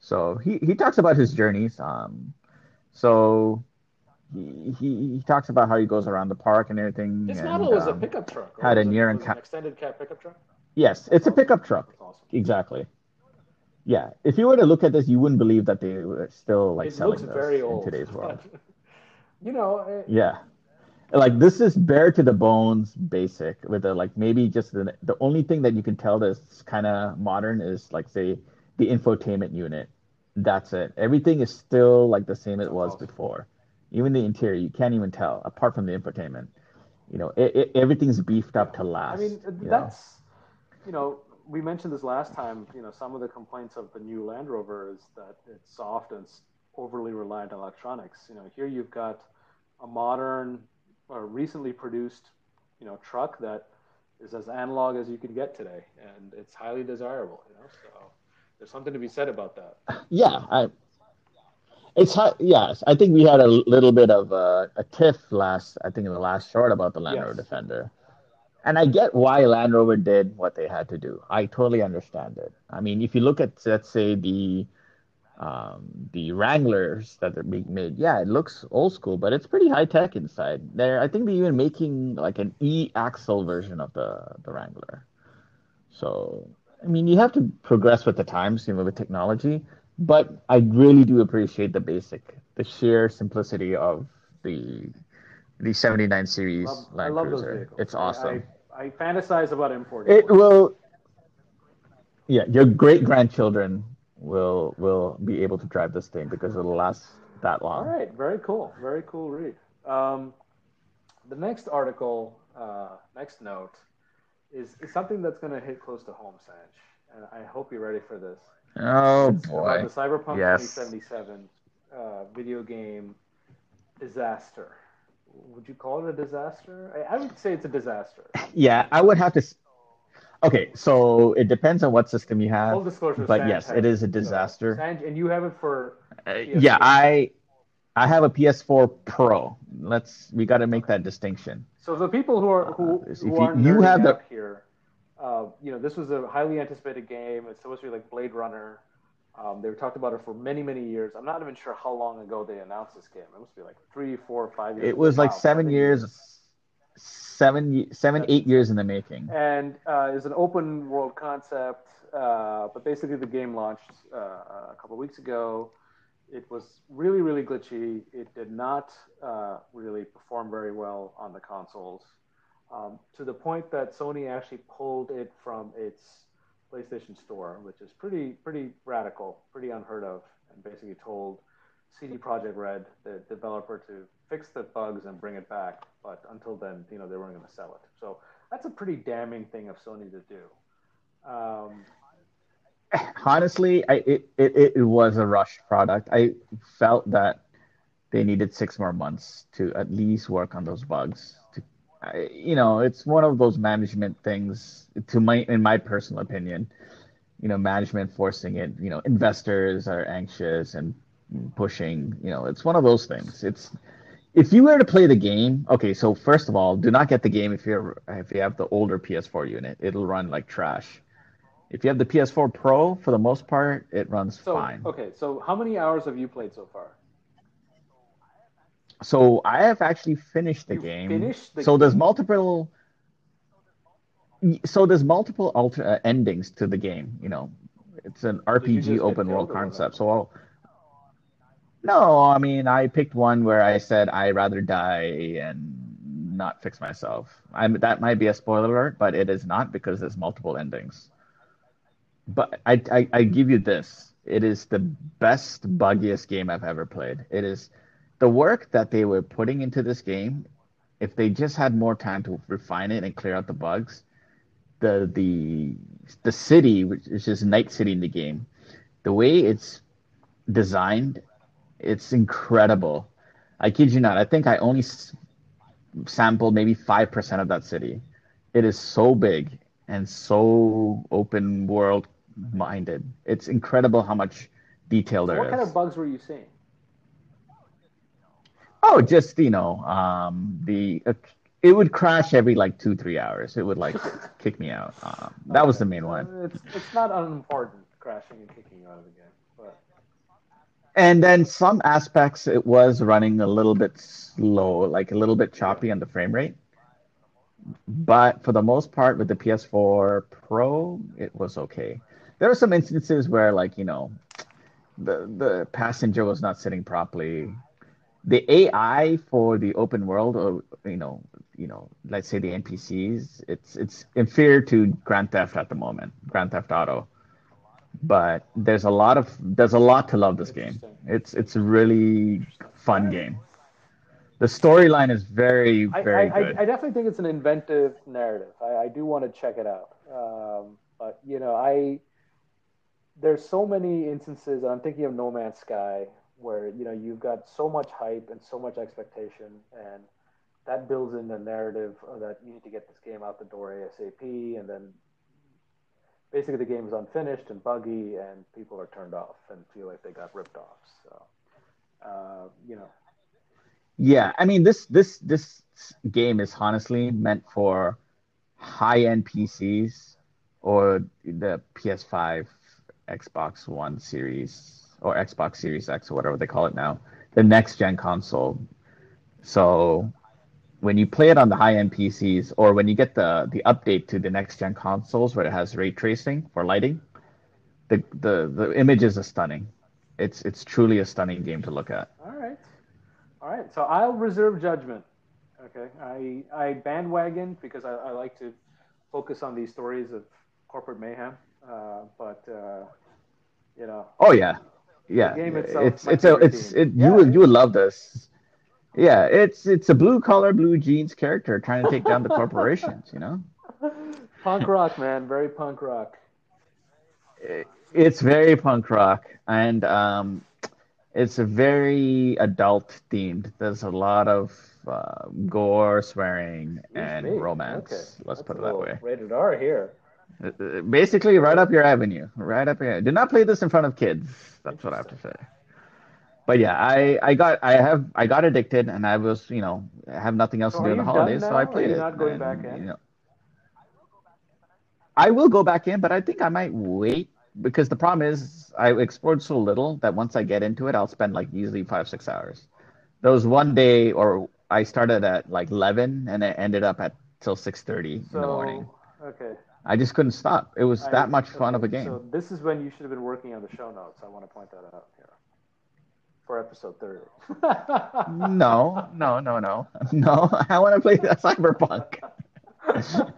So he, he talks about his journeys. Um, so he, he he talks about how he goes around the park and everything. This and, model was a um, pickup truck. right? had a near was it enca- an extended cab pickup truck. Yes, it's a pickup truck. Awesome. Exactly. Yeah, if you were to look at this, you wouldn't believe that they were still like it selling this very in today's world. but, *laughs* you know, it, Yeah. Like this is bare to the bones, basic. With the like maybe just the the only thing that you can tell that's kind of modern is like say the infotainment unit. That's it. Everything is still like the same it was before. Even the interior, you can't even tell apart from the infotainment. You know, it, it, everything's beefed up to last. I mean, you know? that's you know, we mentioned this last time. You know, some of the complaints of the new Land Rover is that it's soft and it's overly reliant on electronics. You know, here you've got a modern or recently produced, you know, truck that is as analog as you can get today, and it's highly desirable. You know, so there's something to be said about that. Yeah, I, it's hot. Yes, I think we had a little bit of a, a tiff last. I think in the last short about the Land Yes. Rover Defender, and I get why Land Rover did what they had to do. I totally understand it. I mean, if you look at let's say the um, the Wranglers that are being made, yeah, it looks old school, but it's pretty high tech inside. There, I think they're even making like an e-axle version of the the Wrangler. So, I mean, you have to progress with the times, you know, with technology. But I really do appreciate the basic, the sheer simplicity of the the 79 series Love- I Land love those Cruiser. vehicles. It's awesome. I, I fantasize about importing. It will, yeah, your great grandchildren will will be able to drive this thing because it'll last that long. All right, very cool, very cool read. Um, the next article, uh, next note, is, is something that's going to hit close to home, Sanj, and I hope you're ready for this. Oh It's boy. the Cyberpunk Yes. 2077 uh, video game disaster. Would you call it a disaster? I, I would say it's a disaster. Yeah, I would have to. Okay, so it depends on what system you have. Full disclosure, but Sanj yes, it is a disaster. Sanj, and you have it for Uh, yeah, I I have a PS4 Pro. Let's we got to make that distinction. So the people who are who, Uh, who you- you have the- you know, this was a highly anticipated game. It's supposed to be like Blade Runner. Um, they were talked about it for many, many years. I'm not even sure how long ago they announced this game. It must be like three, four, five years. It was like Wow, seven years, seven ye- years in the making. And uh, it's an open world concept, uh, but basically the game launched uh, a couple of weeks ago. It was really, really glitchy. It did not uh, really perform very well on the consoles, um, to the point that Sony actually pulled it from its PlayStation Store, which is pretty, pretty radical, pretty unheard of, and basically told CD Projekt Red, the developer, to fix the bugs and bring it back. But until then, you know, they weren't going to sell it. So that's a pretty damning thing of Sony to do. Um, Honestly, I it, it it was a rushed product. I felt that they needed six more months to at least work on those bugs. I, you know, it's one of those management things. To my, in my personal opinion, you know, management forcing it. You know, investors are anxious and pushing. You know, it's one of those things. It's if you were to play the game, okay. So first of all, do not get the game if you're if you have the older PS4 unit. It'll run like trash. If you have the PS4 Pro, for the most part, it runs so fine. okay, so how many hours have you played so far? So I have actually finished the You game. finished the so there's multiple. So there's multiple alter uh, endings to the game. You know, it's an RPG open world killed or what concept. So I'll, no, I mean I picked one where I said I'd rather die and not fix myself. I'm that might be a spoiler alert, but it is not because there's multiple endings. But I, I, I give you this. It is the best, buggiest game I've ever played. It is the work that they were putting into this game. If they just had more time to refine it and clear out the bugs, the the the city, which is just Night City in the game, the way it's designed, it's incredible. I kid you not. I think I only s- sampled maybe five percent of that city. It is so big and so open world minded. It's incredible how much detail there is. what kind of bugs were you seeing? Oh, just you know, um, the uh, it would crash every like two three hours. It would like *laughs* kick me out. Um, that was the main one. Uh, It's it's not unimportant crashing and kicking you out of the game, but and then some aspects it was running a little bit slow, like a little bit choppy on the frame rate. But for the most part, with the PS4 Pro, it was okay. There were some instances where, like you know, the the passenger was not sitting properly. The AI for the open world, or you know, you know, let's say the NPCs, it's it's inferior to Grand Theft at the moment, Grand Theft Auto. But there's a lot of there's a lot to love this game. It's it's a really fun game. The storyline is very very I, I, good. I, I definitely think it's an inventive narrative. I, I do want to check it out. Um, but you know, I there's so many instances. I'm thinking of No Man's Sky, where you know you've got so much hype and so much expectation, and that builds in the narrative that you need to get this game out the door ASAP, and then basically the game is unfinished and buggy, and people are turned off and feel like they got ripped off. So, uh, you know, Yeah, I mean this this this game is honestly meant for high-end PCs or the PS5, Xbox One series or Xbox Series X or whatever they call it now, the next gen console. So when you play it on the high-end PCs or when you get the the update to the next gen consoles where it has ray tracing for lighting, the the the images are stunning. It's it's truly a stunning game to look at. all right, all right. So I'll reserve judgment. Okay, I I bandwagon because I, I like to focus on these stories of corporate mayhem. Uh, but uh, you know, Oh yeah, yeah. game itself It's it's a it's it. Yeah. You would you would love this. Yeah, it's it's a blue collar, blue jeans character trying to take down the corporations. You know, *laughs* punk rock, man, very punk rock. it's very punk rock, and um, it's a very adult themed. There's a lot of uh, gore, swearing, and Me. romance. Okay. Let's That's put it that way. Rated R here. Basically, right up your avenue. Right up your. Do not play this in front of kids. That's what I have to say. But yeah, I, I got I have I got addicted, and I was you know I have nothing else So to oh, do are in the holidays, so I played it. not going and, back in? You know, I will go back in, but I think I might wait because the problem is I explored so little that once I get into it, I'll spend like easily five six hours. There was one day, or I started at like eleven, and it ended up at till six thirty in the morning. Okay. I just couldn't stop. It was I- that much fun of a game. So this is when you should have been working on the show notes. I want to point that out here for episode thirty. No, no, no, no, *laughs* no. I want to play Cyberpunk. *laughs*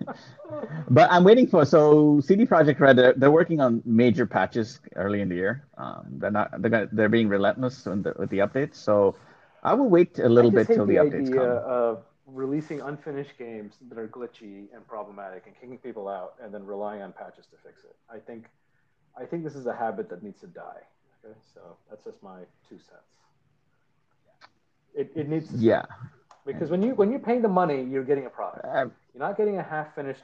but I'm waiting for so CD Projekt Red. They're, they're working on major patches early in the year. Um, they're not. They're, gonna, they're being relentless with the, with the updates. So I will wait a little bit till the, the updates come. of releasing unfinished games that are glitchy and problematic and kicking people out and then relying on patches to fix it. I think, I think this is a habit that needs to die. Okay, so that's just my two cents. It, it needs to Yeah, because when you when you're paying the money, you're getting a product. Uh, You're not getting a half finished.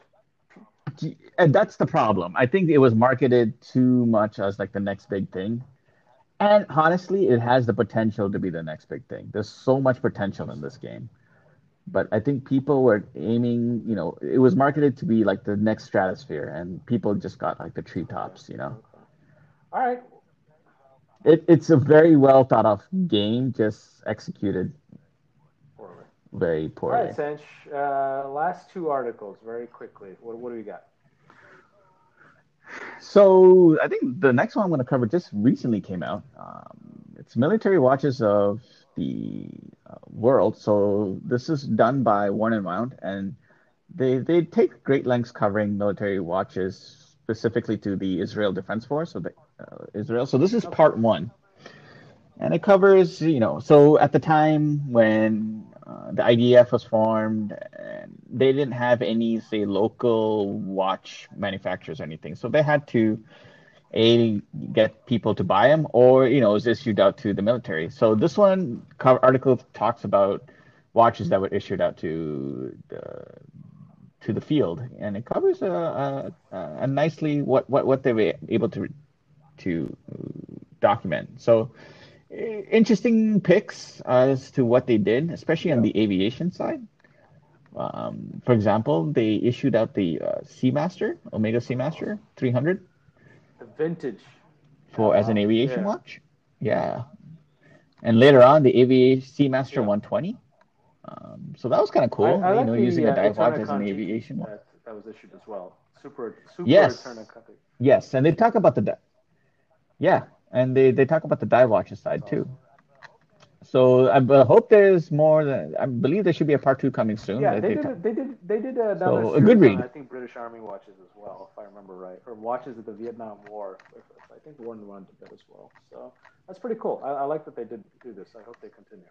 and that's the problem. I think it was marketed too much as like the next big thing. And honestly, it has the potential to be the next big thing. There's so much potential in this game. But I think people were aiming, you know, it was marketed to be like the next stratosphere, and people just got like the treetops, you know. All right, It, it's a very well thought of game, just executed Poorly. very All poorly. right, Sench. Uh, last two articles, very quickly. What, what do we got? So I think the next one I'm going to cover just recently came out. Um, it's military watches of the uh, world. So this is done by Worn and Wound, and they they take great lengths covering military watches specifically to the Israel Defense Force so the, uh, Israel. So this is part one, and it covers you know. So at the time when uh, the IDF was formed, and they didn't have any say local watch manufacturers or anything, so they had to a get people to buy them, or you know, was issued out to the military. So this one article talks about watches that were issued out to the to the field, and it covers a, a, a nicely what, what what they were able to to document. So interesting picks as to what they did, especially on the aviation side. Um, for example, they issued out the uh, Seamaster, Omega Seamaster 300 The vintage. for as an aviation Yeah. watch. Yeah, and later on the AVA Seamaster Yeah. 120. Um, so that was kind of cool. I, I you like know, the, using uh, a dive watch as an aviation. That, that was issued as well. Super, super Yes. Yes, and they talk about the di- yeah, and they they talk about the dive watch side too. So I hope there's more. Than, I believe there should be a part two coming soon. Yeah, They- did. a- They did. They did another So, a good on, read. I think British Army watches as well, if I remember right, or watches of the Vietnam War. I think Worn and Wound did that as well. So that's pretty cool. I, I like that they did do this. I hope they continue.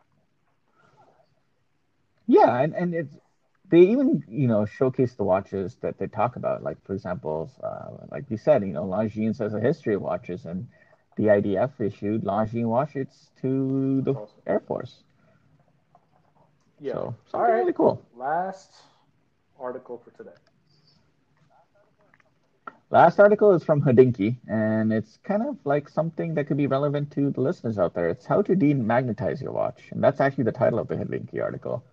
Yeah, and, and it's they even you know showcase the watches that they talk about. Like for example, uh, like you said, you know, Longines has a history of watches, and the IDF issued launching watches to the Awesome. Air Force. Yeah. So All right. really cool. Last article for today. Last article is from Hodinkee, and it's kind of like something that could be relevant to the listeners out there. It's how to demagnetize your watch, and that's actually the title of the Hodinkee article.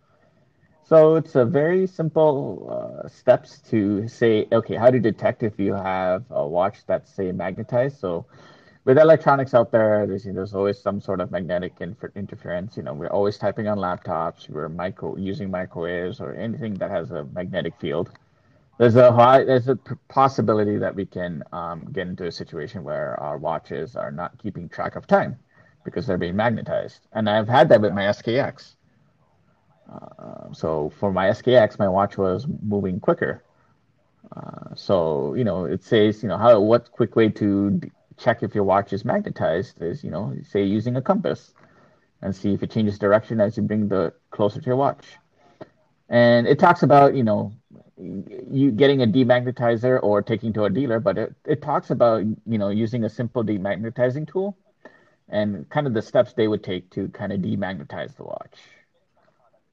So it's a very simple uh, steps to say, okay, how to detect if you have a watch that's say magnetized. So with electronics out there, there's there's always some sort of magnetic interference. You know, we're always typing on laptops, we're micro using microwaves or anything that has a magnetic field. There's a high there's a possibility that we can um, get into a situation where our watches are not keeping track of time because they're being magnetized. And i've had that with my skx uh, so for my skx my watch was moving quicker. Uh, so you know it says you know how what quick way to check if your watch is magnetized is you know say using a compass and see if it changes direction as you bring the closer to your watch and it talks about you know you getting a demagnetizer or taking to a dealer, but it, it talks about you know using a simple demagnetizing tool and kind of the steps they would take to kind of demagnetize the watch.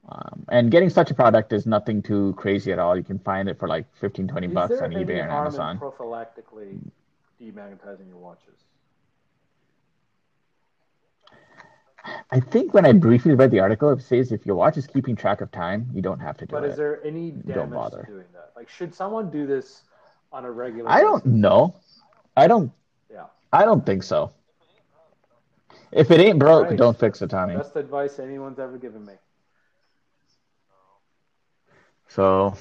Um, and getting such a product is nothing too crazy at all. You can find it for like 15, 20 Is bucks on eBay and Amazon. prophylactically demagnetizing your watches? I think when I briefly read the article, it says if your watch is keeping track of time, you don't have to do it. But is there any Don't damage bother. to doing that? Like, should someone do this on a regular? I don't basis? know. I don't. Yeah. I don't think so. If it ain't broke, Right. don't fix it, Tommy. Best advice anyone's ever given me. So,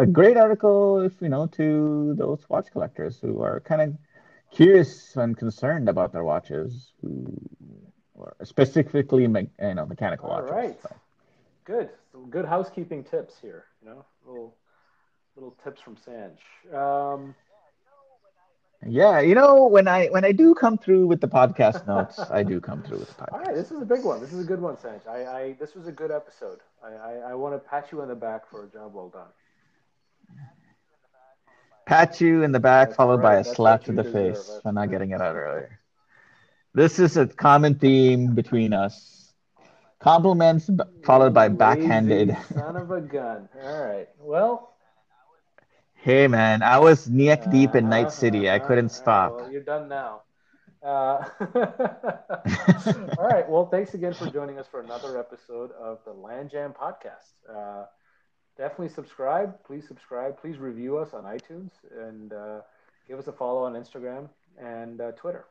a great article, if you know, to those watch collectors who are kind of curious and concerned about their watches, who or specifically, me- you know, mechanical All watches. right. So, Good. Good housekeeping tips here. You know, little little tips from Sanj. Um, yeah, you know, when I when I do come through with the podcast notes, *laughs* I do come through with the podcast. right, this is a big one. This is a good one, Sanj. I, I this was a good episode. I, I, I want to pat you on the back for a job well done. Pat you in the back, That's followed by a That's slap to the deserve. face That's for not getting it out earlier. This is a common theme between us. Compliments b- followed by Lazy backhanded. Son of a gun. All right. Well, Hey man, I was neck deep in Uh-huh, Night City. I uh-huh. couldn't right, stop. well, you're done now. Uh, *laughs* all right. Well, thanks again for joining us for another episode of the Land Jam podcast. Uh, definitely subscribe. Please subscribe. Please review us on iTunes and uh, give us a follow on Instagram and uh, Twitter.